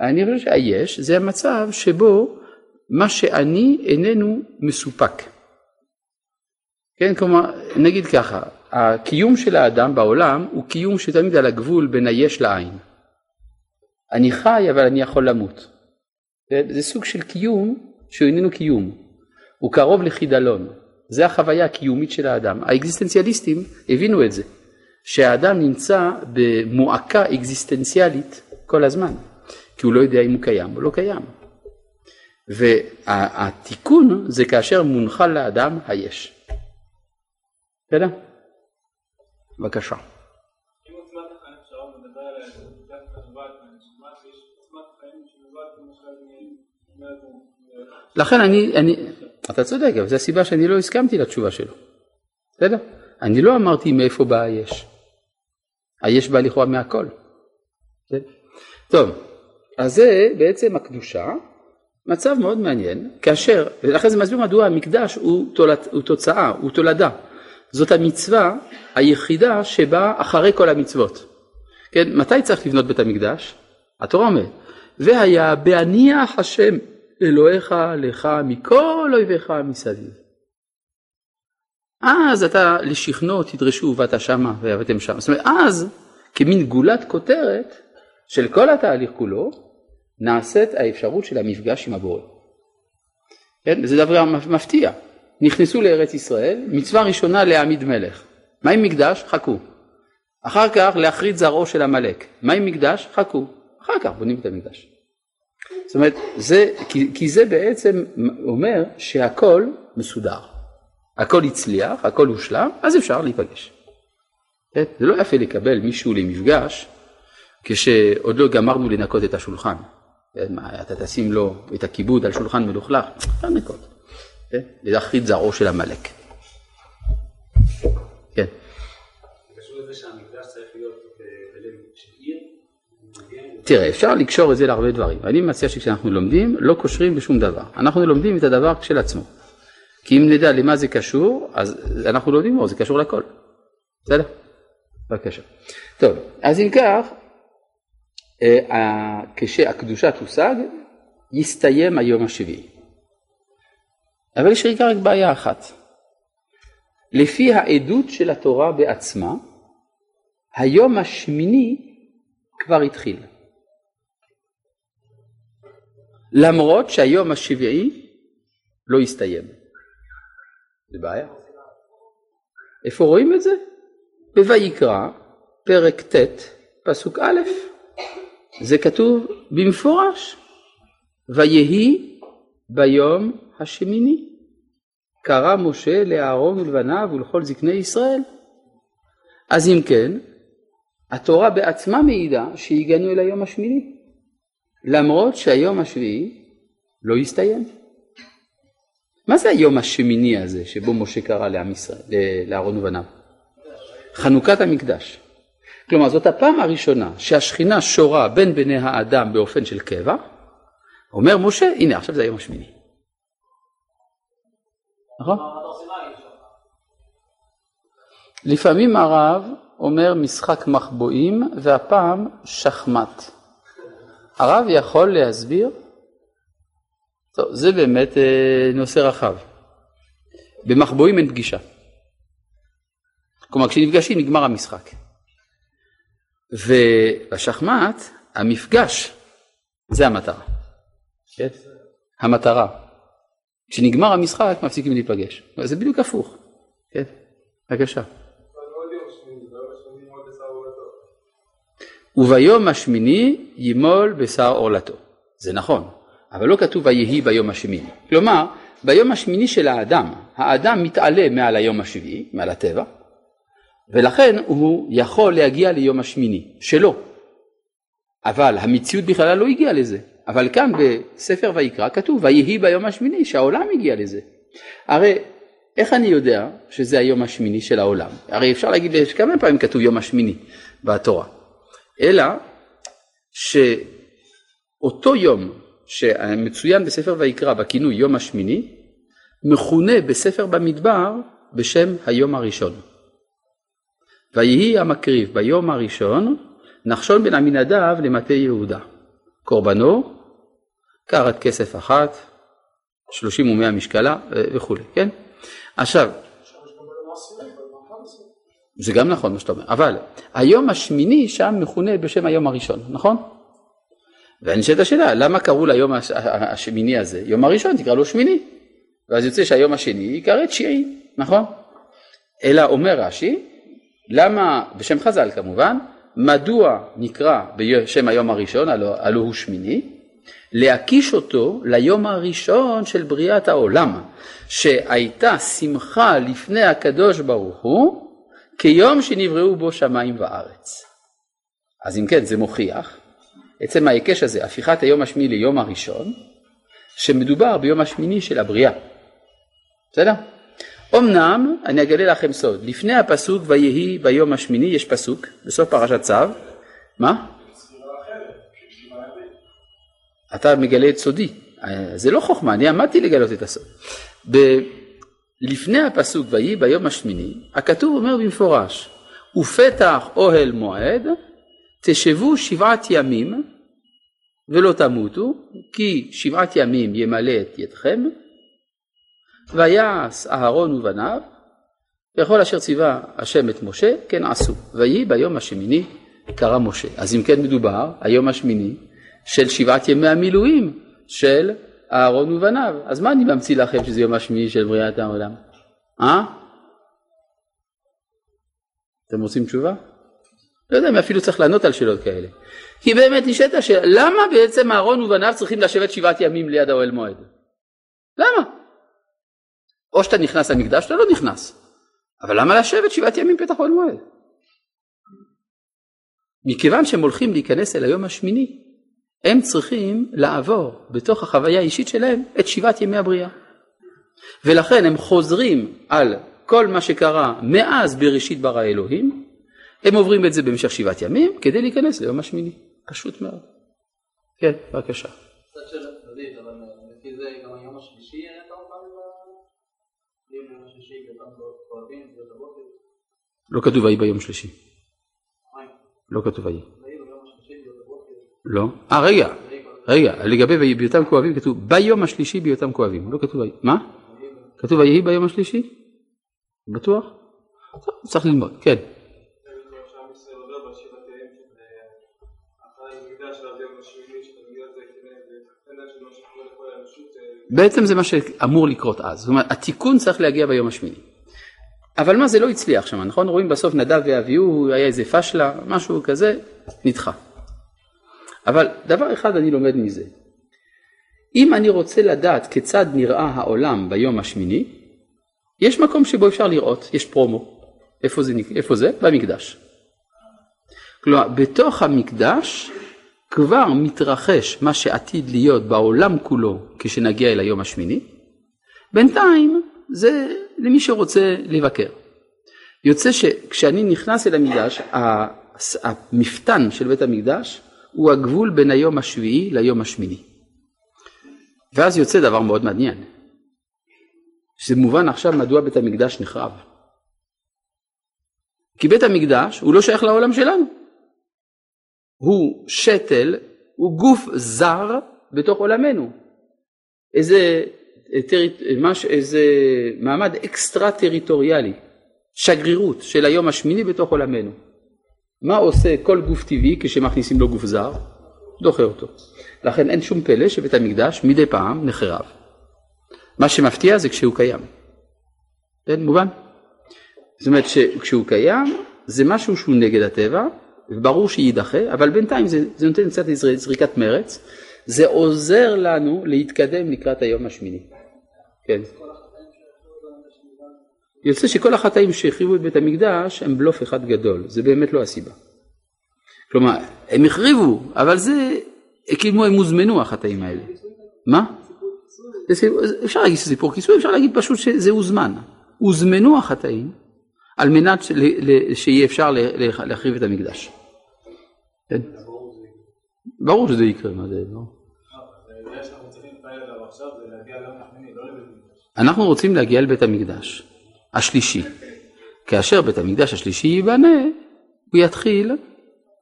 אני חושב שהיש זה המצב שבו מה שאני איננו מסופק. כן, כלומר, נגיד ככה, הקיום של האדם בעולם הוא קיום שתמיד על הגבול בין היש לעין. אני חי אבל אני יכול למות. זה סוג של קיום שהוא איננו קיום, הוא קרוב לחידלון. זה החוויה הקיומית של האדם. האקזיסטנציאליסטים הבינו את זה, שהאדם נמצא במועקה אקזיסטנציאלית כל הזמן, כי הוא לא יודע אם הוא קיים או לא קיים. והתיקון זה כאשר מונחל לאדם היש. בסדר? בבקשה. לכן אני, אני, אתה צודק, אבל זו הסיבה שאני לא הסכמתי לתשובה שלו. בסדר? אני לא אמרתי מאיפה בא היש. היש בא לכאורה מהכל. כן? טוב, אז זה בעצם הקדושה, מצב מאוד מעניין, כאשר, ולכן זה מסביר מדוע המקדש הוא, תולד, הוא תוצאה, הוא תולדה. זאת המצווה היחידה שבאה אחרי כל המצוות. כן, מתי צריך לבנות בית המקדש? התורה אומרת, והיה בהניח השם אלוהיך לך מכל אויביך מסביב. אז אתה לשכנו תדרשו ובאת שמה ועבדתם שם. זאת אומרת, אז כמין גולת כותרת של כל התהליך כולו, נעשית האפשרות של המפגש עם הבורא. כן? זה דבר מפתיע. נכנסו לארץ ישראל, מצווה ראשונה להעמיד מלך. מה עם מקדש? חכו. אחר כך להכרית זרעו של עמלק. מה עם מקדש? חכו. אחר כך בונים את המקדש. זאת אומרת, זה, כי, כי זה בעצם אומר שהכל מסודר. הכל הצליח, הכל הושלם, אז אפשר להיפגש. כן? זה לא יפה לקבל מישהו למפגש כשעוד לא גמרנו לנקות את השולחן. כן? מה, אתה תשים לו את הכיבוד על שולחן מלוכלך? אפשר לנקות. כן? להכרית זרעו של עמלק. כן. תראה, אפשר לקשור את זה להרבה דברים. אני מציע שכשאנחנו לומדים, לא קושרים בשום דבר. אנחנו לומדים את הדבר כשלעצמו. כי אם נדע למה זה קשור, אז אנחנו לומדים, או זה קשור לכל. בסדר? בבקשה. טוב, אז אם כך, אה, כשהקדושה תושג, יסתיים היום השביעי. אבל יש רק בעיה אחת. לפי העדות של התורה בעצמה, היום השמיני כבר התחיל. למרות שהיום השביעי לא הסתיים. זה בעיה. איפה רואים את זה? בויקרא, פרק ט', פסוק א', זה כתוב במפורש, ויהי ביום השמיני. קרא משה לאהרון ולבניו ולכל זקני ישראל. אז אם כן, התורה בעצמה מעידה שהגענו אל היום השמיני, למרות שהיום השביעי לא הסתיים. מה זה היום השמיני הזה שבו משה קרא לעם ישראל, לאהרון ובניו? חנוכת המקדש. כלומר זאת הפעם הראשונה שהשכינה שורה בין בני האדם באופן של קבע, אומר משה הנה עכשיו זה היום השמיני. נכון? לפעמים הרב אומר משחק מחבואים והפעם שחמט. הרב יכול להסביר? טוב, זה באמת אה, נושא רחב. במחבואים אין פגישה. כלומר כשנפגשים נגמר המשחק. ובשחמט המפגש זה המטרה. כן? המטרה. כשנגמר המשחק מפסיקים להיפגש. זה בדיוק הפוך. כן? בבקשה. וביום השמיני ימול בשר עורלתו. זה נכון, אבל לא כתוב ויהי ביום השמיני. כלומר, ביום השמיני של האדם, האדם מתעלה מעל היום השביעי, מעל הטבע, ולכן הוא יכול להגיע ליום השמיני שלו. אבל המציאות בכלל לא הגיעה לזה. אבל כאן בספר ויקרא כתוב ויהי ביום השמיני שהעולם הגיע לזה. הרי איך אני יודע שזה היום השמיני של העולם? הרי אפשר להגיד כמה פעמים כתוב יום השמיני בתורה. אלא שאותו יום שמצוין בספר ויקרא בכינוי יום השמיני, מכונה בספר במדבר בשם היום הראשון. ויהי המקריב ביום הראשון נחשון בן עמינדב למטה יהודה. קורבנו, קרת כסף אחת, שלושים ומאה משקלה וכולי, כן? עכשיו, זה גם נכון מה שאתה אומר, אבל היום השמיני שם מכונה בשם היום הראשון, נכון? ואני שואל את השאלה, למה קראו ליום השמיני הזה? יום הראשון תקרא לו שמיני, ואז יוצא שהיום השני יקרא תשיעי, נכון? אלא אומר רש"י, למה, בשם חז"ל כמובן, מדוע נקרא בשם היום הראשון, הלא הוא שמיני? להקיש אותו ליום הראשון של בריאת העולם, שהייתה שמחה לפני הקדוש ברוך הוא, כיום שנבראו בו שמיים וארץ. אז אם כן זה מוכיח, עצם ההיקש הזה, הפיכת היום השמיני ליום הראשון, שמדובר ביום השמיני של הבריאה. בסדר? אמנם, אני אגלה לכם סוד, לפני הפסוק ויהי ביום השמיני יש פסוק, בסוף פרשת צו, מה? אתה מגלה את סודי, זה לא חוכמה, אני עמדתי לגלות את הסוד. ב- לפני הפסוק ויהי ביום השמיני, הכתוב אומר במפורש, ופתח אוהל מועד, תשבו שבעת ימים ולא תמותו, כי שבעת ימים ימלא את ידכם, ויעש אהרון ובניו, וכל אשר ציווה השם את משה, כן עשו. ויהי ביום השמיני קרא משה. אז אם כן מדובר, היום השמיני של שבעת ימי המילואים של אהרון ובניו. אז מה אני ממציא לכם שזה יום השמיני של בריאת העולם? אה? אתם רוצים תשובה? לא יודע אם אפילו צריך לענות על שאלות כאלה. כי באמת נשאלת השאלה, למה בעצם אהרון ובניו צריכים לשבת שבעת ימים ליד האוהל מועד? למה? או שאתה נכנס למקדש, אתה לא נכנס. אבל למה לשבת שבעת ימים פתח אוהל מועד? מכיוון שהם הולכים להיכנס אל היום השמיני, הם צריכים לעבור בתוך החוויה האישית שלהם את שבעת ימי הבריאה. ולכן הם חוזרים על כל מה שקרה מאז בראשית ברא אלוהים, הם עוברים את זה במשך שבעת ימים כדי להיכנס ליום השמיני. פשוט מאוד. כן, בבקשה. בבוקר, לא כתוב ויהי ביום שלישי. לא כתוב ויהי. לא. אה, רגע. רגע, לגבי בהיותם כואבים כתוב ביום השלישי בהיותם כואבים. לא כתוב ויהי. מה? כתוב ויהי ביום השלישי? בטוח? צריך ללמוד. כן. בעצם זה מה שאמור לקרות אז. זאת אומרת, התיקון צריך להגיע ביום השמיני. אבל מה זה לא הצליח שם, נכון? רואים בסוף נדב ואביהו, היה איזה פשלה, משהו כזה, נדחה. אבל דבר אחד אני לומד מזה. אם אני רוצה לדעת כיצד נראה העולם ביום השמיני, יש מקום שבו אפשר לראות, יש פרומו. איפה זה? איפה זה? במקדש. כלומר, בתוך המקדש כבר מתרחש מה שעתיד להיות בעולם כולו כשנגיע אל היום השמיני. בינתיים זה למי שרוצה לבקר. יוצא שכשאני נכנס אל המקדש, המפתן של בית המקדש הוא הגבול בין היום השביעי ליום השמיני. ואז יוצא דבר מאוד מעניין. שזה מובן עכשיו מדוע בית המקדש נחרב. כי בית המקדש הוא לא שייך לעולם שלנו. הוא שתל, הוא גוף זר בתוך עולמנו. איזה, מש, איזה מעמד אקסטרה טריטוריאלי, שגרירות של היום השמיני בתוך עולמנו. מה עושה כל גוף טבעי כשמכניסים לו גוף זר? דוחה אותו. לכן אין שום פלא שבית המקדש מדי פעם נחרב. מה שמפתיע זה כשהוא קיים. כן, מובן? זאת אומרת שכשהוא קיים זה משהו שהוא נגד הטבע, וברור שיידחה, אבל בינתיים זה, זה נותן קצת זריקת מרץ, זה עוזר לנו להתקדם לקראת היום השמיני. כן. יוצא שכל החטאים שהחריבו את בית המקדש הם בלוף אחד גדול, זה באמת לא הסיבה. כלומר, הם החריבו, אבל זה, כאילו הם הוזמנו החטאים האלה. מה? אפשר להגיד שזה סיפור כיסוי, אפשר להגיד פשוט שזה הוזמן. הוזמנו החטאים על מנת שיהיה אפשר להחריב את המקדש. כן? ברור שזה יקרה, מה זה, לא? אנחנו רוצים להגיע לבית המקדש השלישי. כאשר בית המקדש השלישי ייבנה, הוא יתחיל,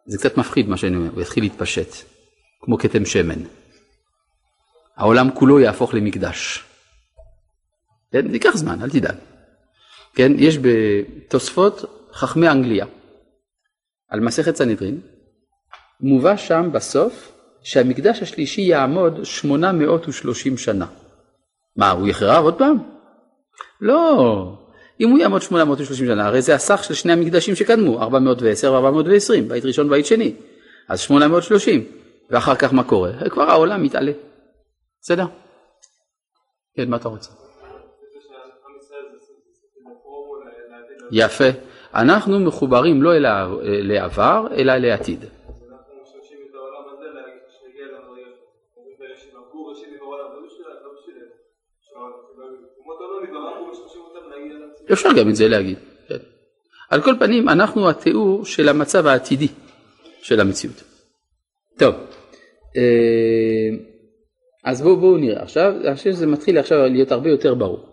זה קצת מפחיד מה שאני אומר, הוא יתחיל להתפשט, כמו כתם שמן. העולם כולו יהפוך למקדש. כן? זה ייקח זמן, אל תדאג. כן? יש בתוספות חכמי אנגליה, על מסכת סנהדרין, מובא שם בסוף שהמקדש השלישי יעמוד 830 שנה. מה, הוא יחרב עוד פעם? לא. אם הוא יעמוד 830 שנה, הרי זה הסך של שני המקדשים שקדמו, 410 ו-420, בית ראשון ובית שני. אז 830. ואחר כך מה קורה? כבר העולם מתעלה. בסדר? כן, מה אתה רוצה? יפה. אנחנו מחוברים לא אל העבר, אלא לעתיד. אפשר גם את זה להגיד. כן. על כל פנים, אנחנו התיאור של המצב העתידי של המציאות. טוב, אה, אז בואו בוא נראה עכשיו, אני חושב שזה מתחיל עכשיו להיות הרבה יותר ברור.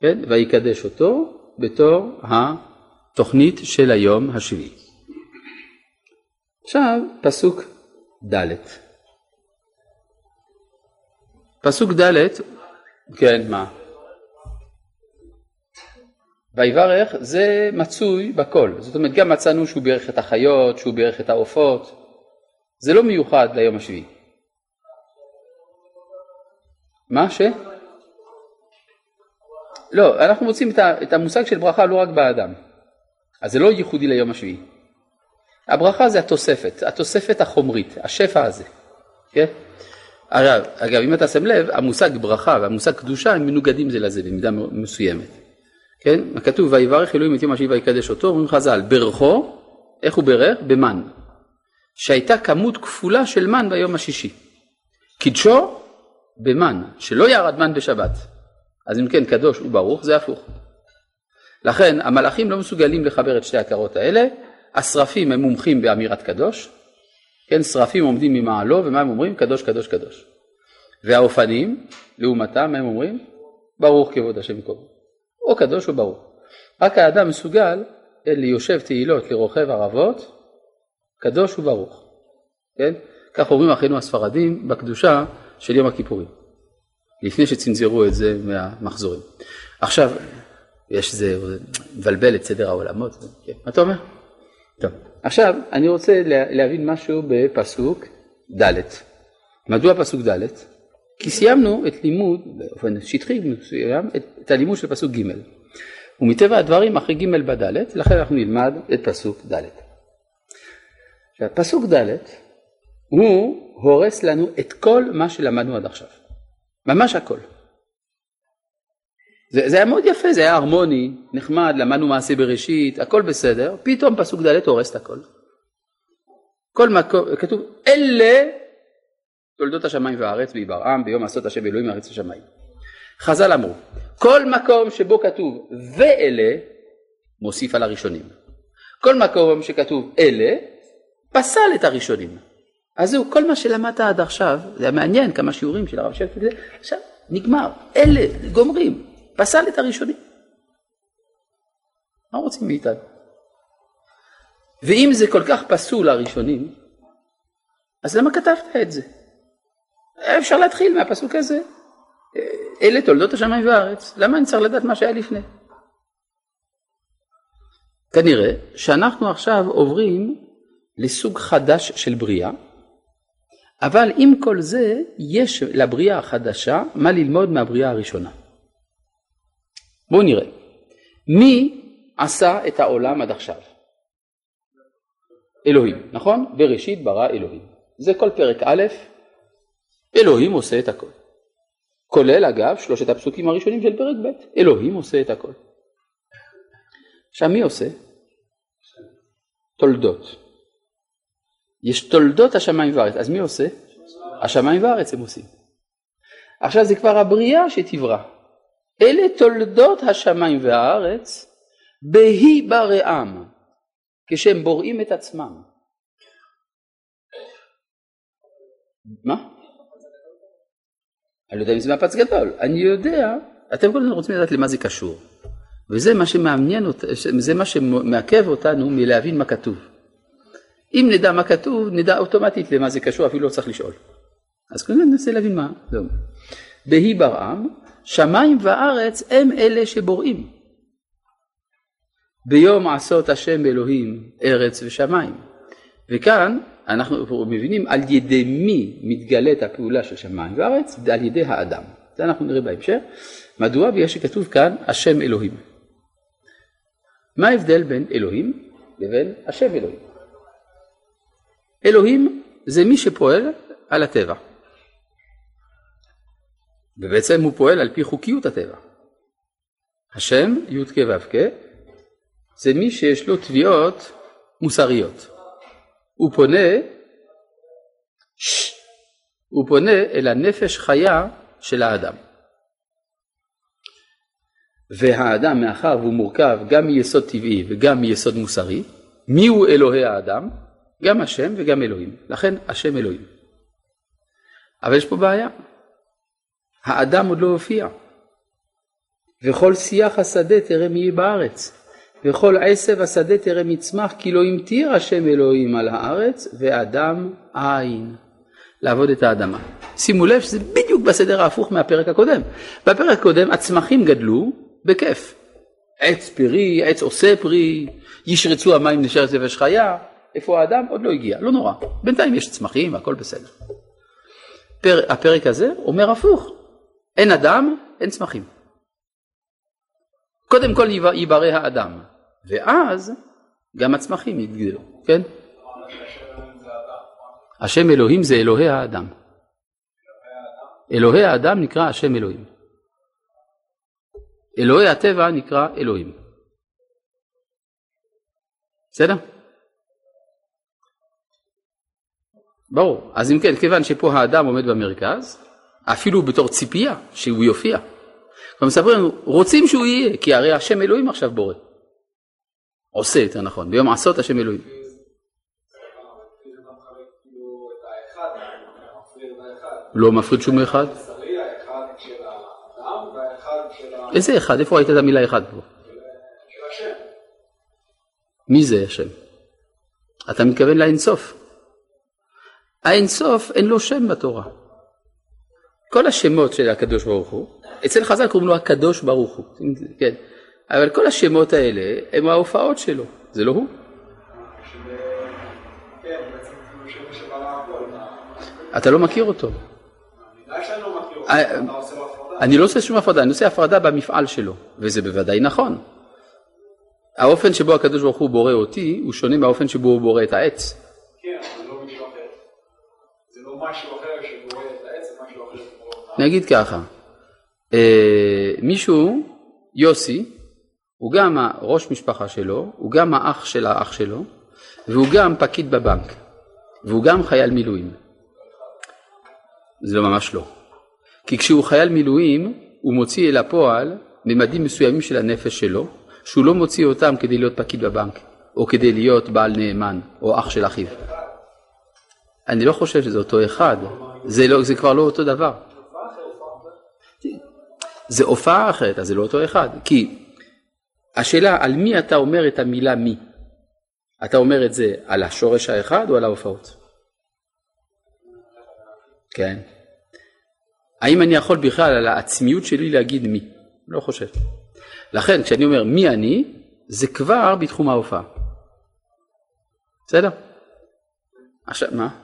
כן? ויקדש אותו בתור התוכנית של היום השביעי. עכשיו פסוק ד' פסוק ד', כן, מה? ויברך זה מצוי בכל, זאת אומרת גם מצאנו שהוא בירך את החיות, שהוא בירך את העופות, זה לא מיוחד ליום השביעי. מה ש? לא, אנחנו מוצאים את המושג של ברכה לא רק באדם, אז זה לא ייחודי ליום השביעי. הברכה זה התוספת, התוספת החומרית, השפע הזה, כן? אגב, אגב, אם אתה שם לב, המושג ברכה והמושג קדושה הם מנוגדים זה לזה במידה מסוימת. כן? כתוב ויברך אלוהים את יום השביעי ויקדש אותו, אומרים חז"ל, ברכו, איך הוא ברך? במן. שהייתה כמות כפולה של מן ביום השישי. קידשו במן, שלא ירד מן בשבת. אז אם כן קדוש וברוך זה הפוך. לכן המלאכים לא מסוגלים לחבר את שתי הכרות האלה, השרפים הם מומחים באמירת קדוש, כן, שרפים עומדים ממעלו ומה הם אומרים? קדוש קדוש קדוש. והאופנים לעומתם הם אומרים ברוך כבוד השם יקום. או קדוש או ברוך. רק האדם מסוגל ליושב תהילות לרוכב ערבות, קדוש וברוך. כן? כך אומרים אחינו הספרדים בקדושה של יום הכיפורים. לפני שצנזרו את זה מהמחזורים. עכשיו, יש איזה, מבלבל את סדר העולמות. כן. מה אתה אומר? טוב. עכשיו, אני רוצה להבין משהו בפסוק ד'. מדוע פסוק ד'? כי סיימנו את לימוד, באופן שטחי מסוים, את, את הלימוד של פסוק ג'. ומטבע הדברים אחרי ג' בד', לכן אנחנו נלמד את פסוק ד'. עכשיו, פסוק ד' הוא הורס לנו את כל מה שלמדנו עד עכשיו. ממש הכל. זה, זה היה מאוד יפה, זה היה הרמוני, נחמד, למדנו מעשה בראשית, הכל בסדר, פתאום פסוק ד' הורס את הכל. כל מקום, כתוב, אלה תולדות השמיים והארץ ויברעם ביום עשות השם אלוהים מארץ השמיים. חז"ל אמרו, כל מקום שבו כתוב ואלה, מוסיף על הראשונים. כל מקום שכתוב אלה, פסל את הראשונים. אז זהו, כל מה שלמדת עד עכשיו, זה היה מעניין כמה שיעורים של הרב שפט, עכשיו נגמר, אלה, גומרים, פסל את הראשונים. מה רוצים מאיתנו? ואם זה כל כך פסול הראשונים, אז למה כתבת את זה? אפשר להתחיל מהפסוק הזה. אלה תולדות השמיים והארץ, למה אני צריך לדעת מה שהיה לפני? כנראה שאנחנו עכשיו עוברים לסוג חדש של בריאה, אבל עם כל זה יש לבריאה החדשה מה ללמוד מהבריאה הראשונה. בואו נראה. מי עשה את העולם עד עכשיו? אלוהים, נכון? בראשית ברא אלוהים. זה כל פרק א', אלוהים עושה את הכל. כולל אגב שלושת הפסוקים הראשונים של פרק ב', אלוהים עושה את הכל. עכשיו מי עושה? תולדות. יש תולדות השמיים והארץ, אז מי עושה? השמיים והארץ הם עושים. עכשיו זה כבר הבריאה שתברא. אלה תולדות השמיים והארץ בהי בראם, כשהם בוראים את עצמם. מה? אני לא יודע אם זה מפץ גדול, אני יודע, אתם כל הזמן רוצים לדעת למה זה קשור. וזה מה שמעניין, זה מה שמעכב אותנו מלהבין מה כתוב. אם נדע מה כתוב, נדע אוטומטית למה זה קשור, אפילו לא צריך לשאול. אז קודם ננסה להבין מה זה אומר. בהי ברעם, שמיים וארץ הם אלה שבוראים. ביום עשות השם אלוהים ארץ ושמיים. וכאן אנחנו מבינים על ידי מי מתגלית הפעולה של שמיים וארץ, על ידי האדם. זה אנחנו נראה בהמשך. מדוע? בגלל שכתוב כאן השם אלוהים. מה ההבדל בין אלוהים לבין השם אלוהים? אלוהים זה מי שפועל על הטבע. ובעצם הוא פועל על פי חוקיות הטבע. השם, י"ק ו"ק, זה מי שיש לו תביעות מוסריות. הוא פונה, ש, הוא פונה אל הנפש חיה של האדם. והאדם, מאחר והוא מורכב גם מיסוד טבעי וגם מיסוד מוסרי, מי הוא אלוהי האדם? גם השם וגם אלוהים. לכן השם אלוהים. אבל יש פה בעיה. האדם עוד לא הופיע. וכל שיח השדה טרם יהיה בארץ. וכל עשב השדה טרם יצמח, כי לא המטיר השם אלוהים על הארץ, ואדם אין. לעבוד את האדמה. שימו לב שזה בדיוק בסדר ההפוך מהפרק הקודם. בפרק הקודם הצמחים גדלו בכיף. עץ פרי, עץ עושה פרי, ישרצו המים נשארת נפש חיה. איפה האדם? עוד לא הגיע, לא נורא. בינתיים יש צמחים והכל בסדר. פר, הפרק הזה אומר הפוך. אין אדם, אין צמחים. קודם כל ייברא האדם, ואז גם הצמחים יגדלו, כן? השם אלוהים זה אלוהי האדם. אלוהי האדם נקרא השם אלוהים. אלוהי הטבע נקרא אלוהים. בסדר? ברור. אז אם כן, כיוון שפה האדם עומד במרכז, אפילו בתור ציפייה שהוא יופיע. כבר מספרים לנו, רוצים שהוא יהיה, כי הרי השם אלוהים עכשיו בורא. עושה יותר נכון, ביום עשות השם אלוהים. לא מפריד שום אחד. איזה אחד? איפה ראית את המילה אחד פה? מי זה השם? אתה מתכוון לאינסוף. האינסוף אין לו שם בתורה. כל השמות של הקדוש ברוך הוא, אצל חז"ל קוראים לו הקדוש ברוך הוא, כן, אבל כל השמות האלה הם ההופעות שלו, זה לא הוא. אתה לא מכיר אותו. אני לא עושה שום הפרדה, אני עושה הפרדה במפעל שלו, וזה בוודאי נכון. האופן שבו הקדוש ברוך הוא בורא אותי, הוא שונה מהאופן שבו הוא בורא את העץ. נגיד ככה, אה, מישהו, יוסי, הוא גם הראש משפחה שלו, הוא גם האח של האח שלו, והוא גם פקיד בבנק, והוא גם חייל מילואים. זה לא ממש לא. כי כשהוא חייל מילואים, הוא מוציא אל הפועל ממדים מסוימים של הנפש שלו, שהוא לא מוציא אותם כדי להיות פקיד בבנק, או כדי להיות בעל נאמן, או אח של אחיו. אני לא חושב שזה אותו אחד, זה, לא, זה כבר לא אותו דבר. זה הופעה אחרת, אז זה לא אותו אחד. כי השאלה על מי אתה אומר את המילה מי. אתה אומר את זה על השורש האחד או על ההופעות? כן. האם אני יכול בכלל על העצמיות שלי להגיד מי? לא חושב. לכן כשאני אומר מי אני, זה כבר בתחום ההופעה. בסדר? עכשיו, מה?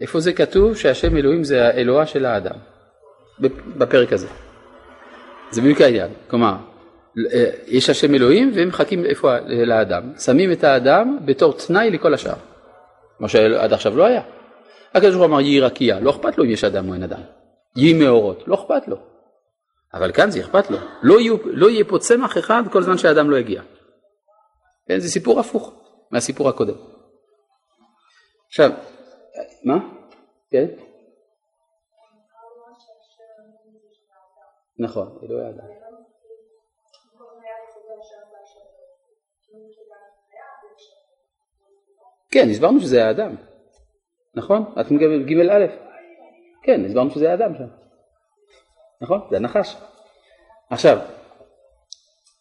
איפה זה כתוב שהשם אלוהים זה האלוה של האדם? בפרק הזה. זה בדיוק העניין. כלומר, אה, יש השם אלוהים והם מחכים איפה לאדם. שמים את האדם בתור תנאי לכל השאר. מה שעד עכשיו לא היה. הקדוש ברוך הוא אמר יהי רקיע, לא אכפת לו אם יש אדם או אין אדם. יהי מאורות, לא אכפת לו. אבל כאן זה אכפת לו. לא, יהיו, לא יהיה פה צמח אחד כל זמן שהאדם לא יגיע. כן, זה סיפור הפוך מהסיפור הקודם. עכשיו, מה? כן? נכון, אלוהי האדם. כן, הסברנו שזה האדם. נכון? אתם ג' א'. כן, הסברנו שזה האדם שם. נכון? זה הנחש. עכשיו,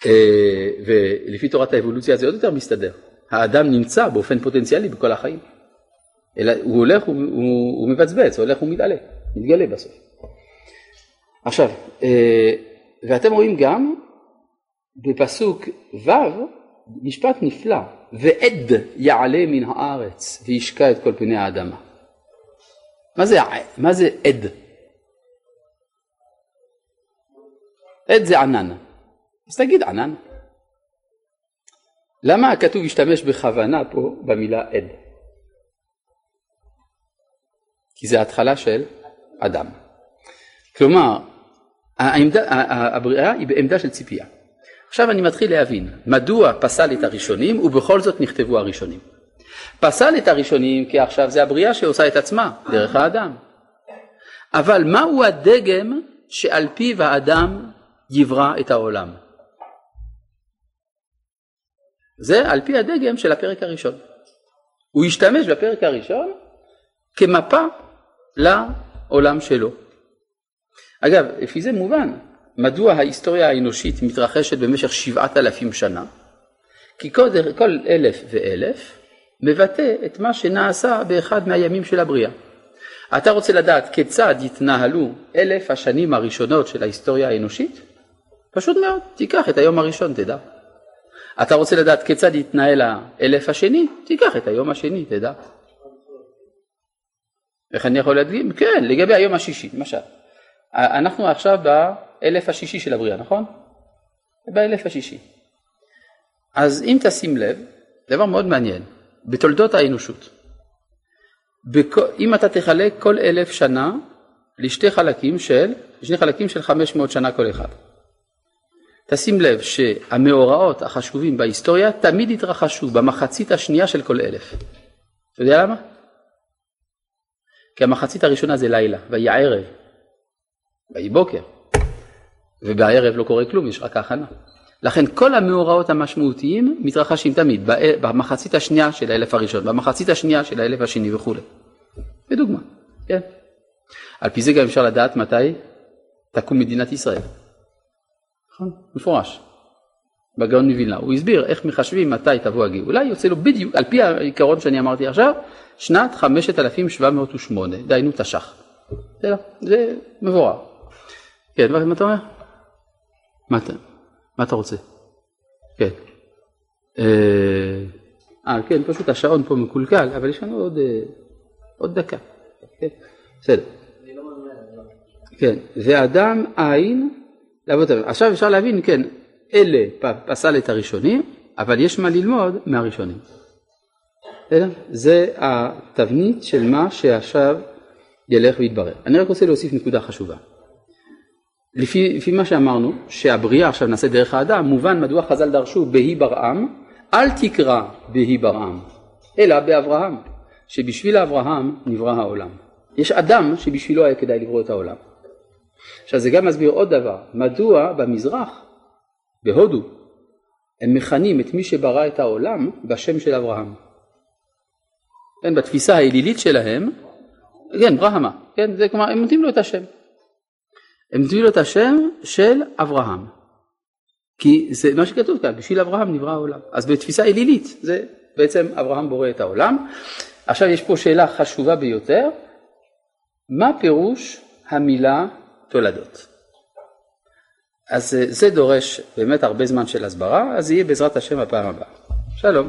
אה, ולפי תורת האבולוציה זה עוד יותר מסתדר. האדם נמצא באופן פוטנציאלי בכל החיים. אלא הוא הולך, הוא, הוא, הוא מבצבץ, הולך ומתעלה, מתגלה בסוף. עכשיו, אה, ואתם רואים גם בפסוק ו' משפט נפלא, ועד יעלה מן הארץ וישקע את כל פני האדמה. מה זה, מה זה עד? עד זה ענן. אז תגיד ענן. למה הכתוב השתמש בכוונה פה במילה עד? כי זה התחלה של אדם. כלומר, העמדה, הבריאה היא בעמדה של ציפייה. עכשיו אני מתחיל להבין מדוע פסל את הראשונים ובכל זאת נכתבו הראשונים. פסל את הראשונים כי עכשיו זה הבריאה שעושה את עצמה דרך האדם. אבל מהו הדגם שעל פיו האדם יברא את העולם? זה על פי הדגם של הפרק הראשון. הוא השתמש בפרק הראשון כמפה לעולם שלו. אגב, לפי זה מובן מדוע ההיסטוריה האנושית מתרחשת במשך שבעת אלפים שנה, כי כל, כל אלף ואלף מבטא את מה שנעשה באחד מהימים של הבריאה. אתה רוצה לדעת כיצד יתנהלו אלף השנים הראשונות של ההיסטוריה האנושית? פשוט מאוד, תיקח את היום הראשון, תדע. אתה רוצה לדעת כיצד יתנהל האלף השני? תיקח את היום השני, תדע. איך אני יכול להדגים? כן, לגבי היום השישי, למשל. אנחנו עכשיו באלף השישי של הבריאה, נכון? באלף השישי. אז אם תשים לב, דבר מאוד מעניין, בתולדות האנושות, אם אתה תחלק כל אלף שנה לשתי חלקים של, לשני חלקים של 500 שנה כל אחד. תשים לב שהמאורעות החשובים בהיסטוריה תמיד התרחשו במחצית השנייה של כל אלף. אתה יודע למה? כי המחצית הראשונה זה לילה, ויהי ערב, ויהי בוקר, ובערב לא קורה כלום, יש רק הכנה. לכן כל המאורעות המשמעותיים מתרחשים תמיד במחצית השנייה של האלף הראשון, במחצית השנייה של האלף השני וכולי. בדוגמה, כן. על פי זה גם אפשר לדעת מתי תקום מדינת ישראל. נכון? מפורש. בגאון מווילנה. הוא הסביר איך מחשבים מתי תבוא הגאולה, יוצא לו בדיוק, על פי העיקרון שאני אמרתי עכשיו, שנת 5708, דהיינו תש"ח. זה, זה מבורר. כן, מה אתה אומר? מה אתה, מה אתה רוצה? כן. אה, אה, כן, פשוט השעון פה מקולקל, אבל יש לנו עוד, אה, עוד דקה. כן, בסדר. כן, ואדם עין. עכשיו אפשר להבין, כן, אלה פסל את הראשונים, אבל יש מה ללמוד מהראשונים. זה התבנית של מה שעכשיו ילך ויתברר. אני רק רוצה להוסיף נקודה חשובה. לפי, לפי מה שאמרנו, שהבריאה עכשיו נעשית דרך האדם, מובן מדוע חז"ל דרשו בהי ברעם, אל תקרא בהי ברעם, אלא באברהם, שבשביל אברהם נברא העולם. יש אדם שבשבילו היה כדאי לברוא את העולם. עכשיו זה גם מסביר עוד דבר, מדוע במזרח, בהודו, הם מכנים את מי שברא את העולם בשם של אברהם. כן, בתפיסה האלילית שלהם, כן, ברהמה, כן, זה כלומר, הם נותנים לו את השם. הם נותנים לו את השם של אברהם. כי זה מה שכתוב כאן, בשביל אברהם נברא העולם. אז בתפיסה אלילית, זה בעצם אברהם בורא את העולם. עכשיו יש פה שאלה חשובה ביותר, מה פירוש המילה תולדות. אז אה, זה דורש באמת הרבה זמן של הסברה, אז יהיה בעזרת השם הפעם הבאה. שלום.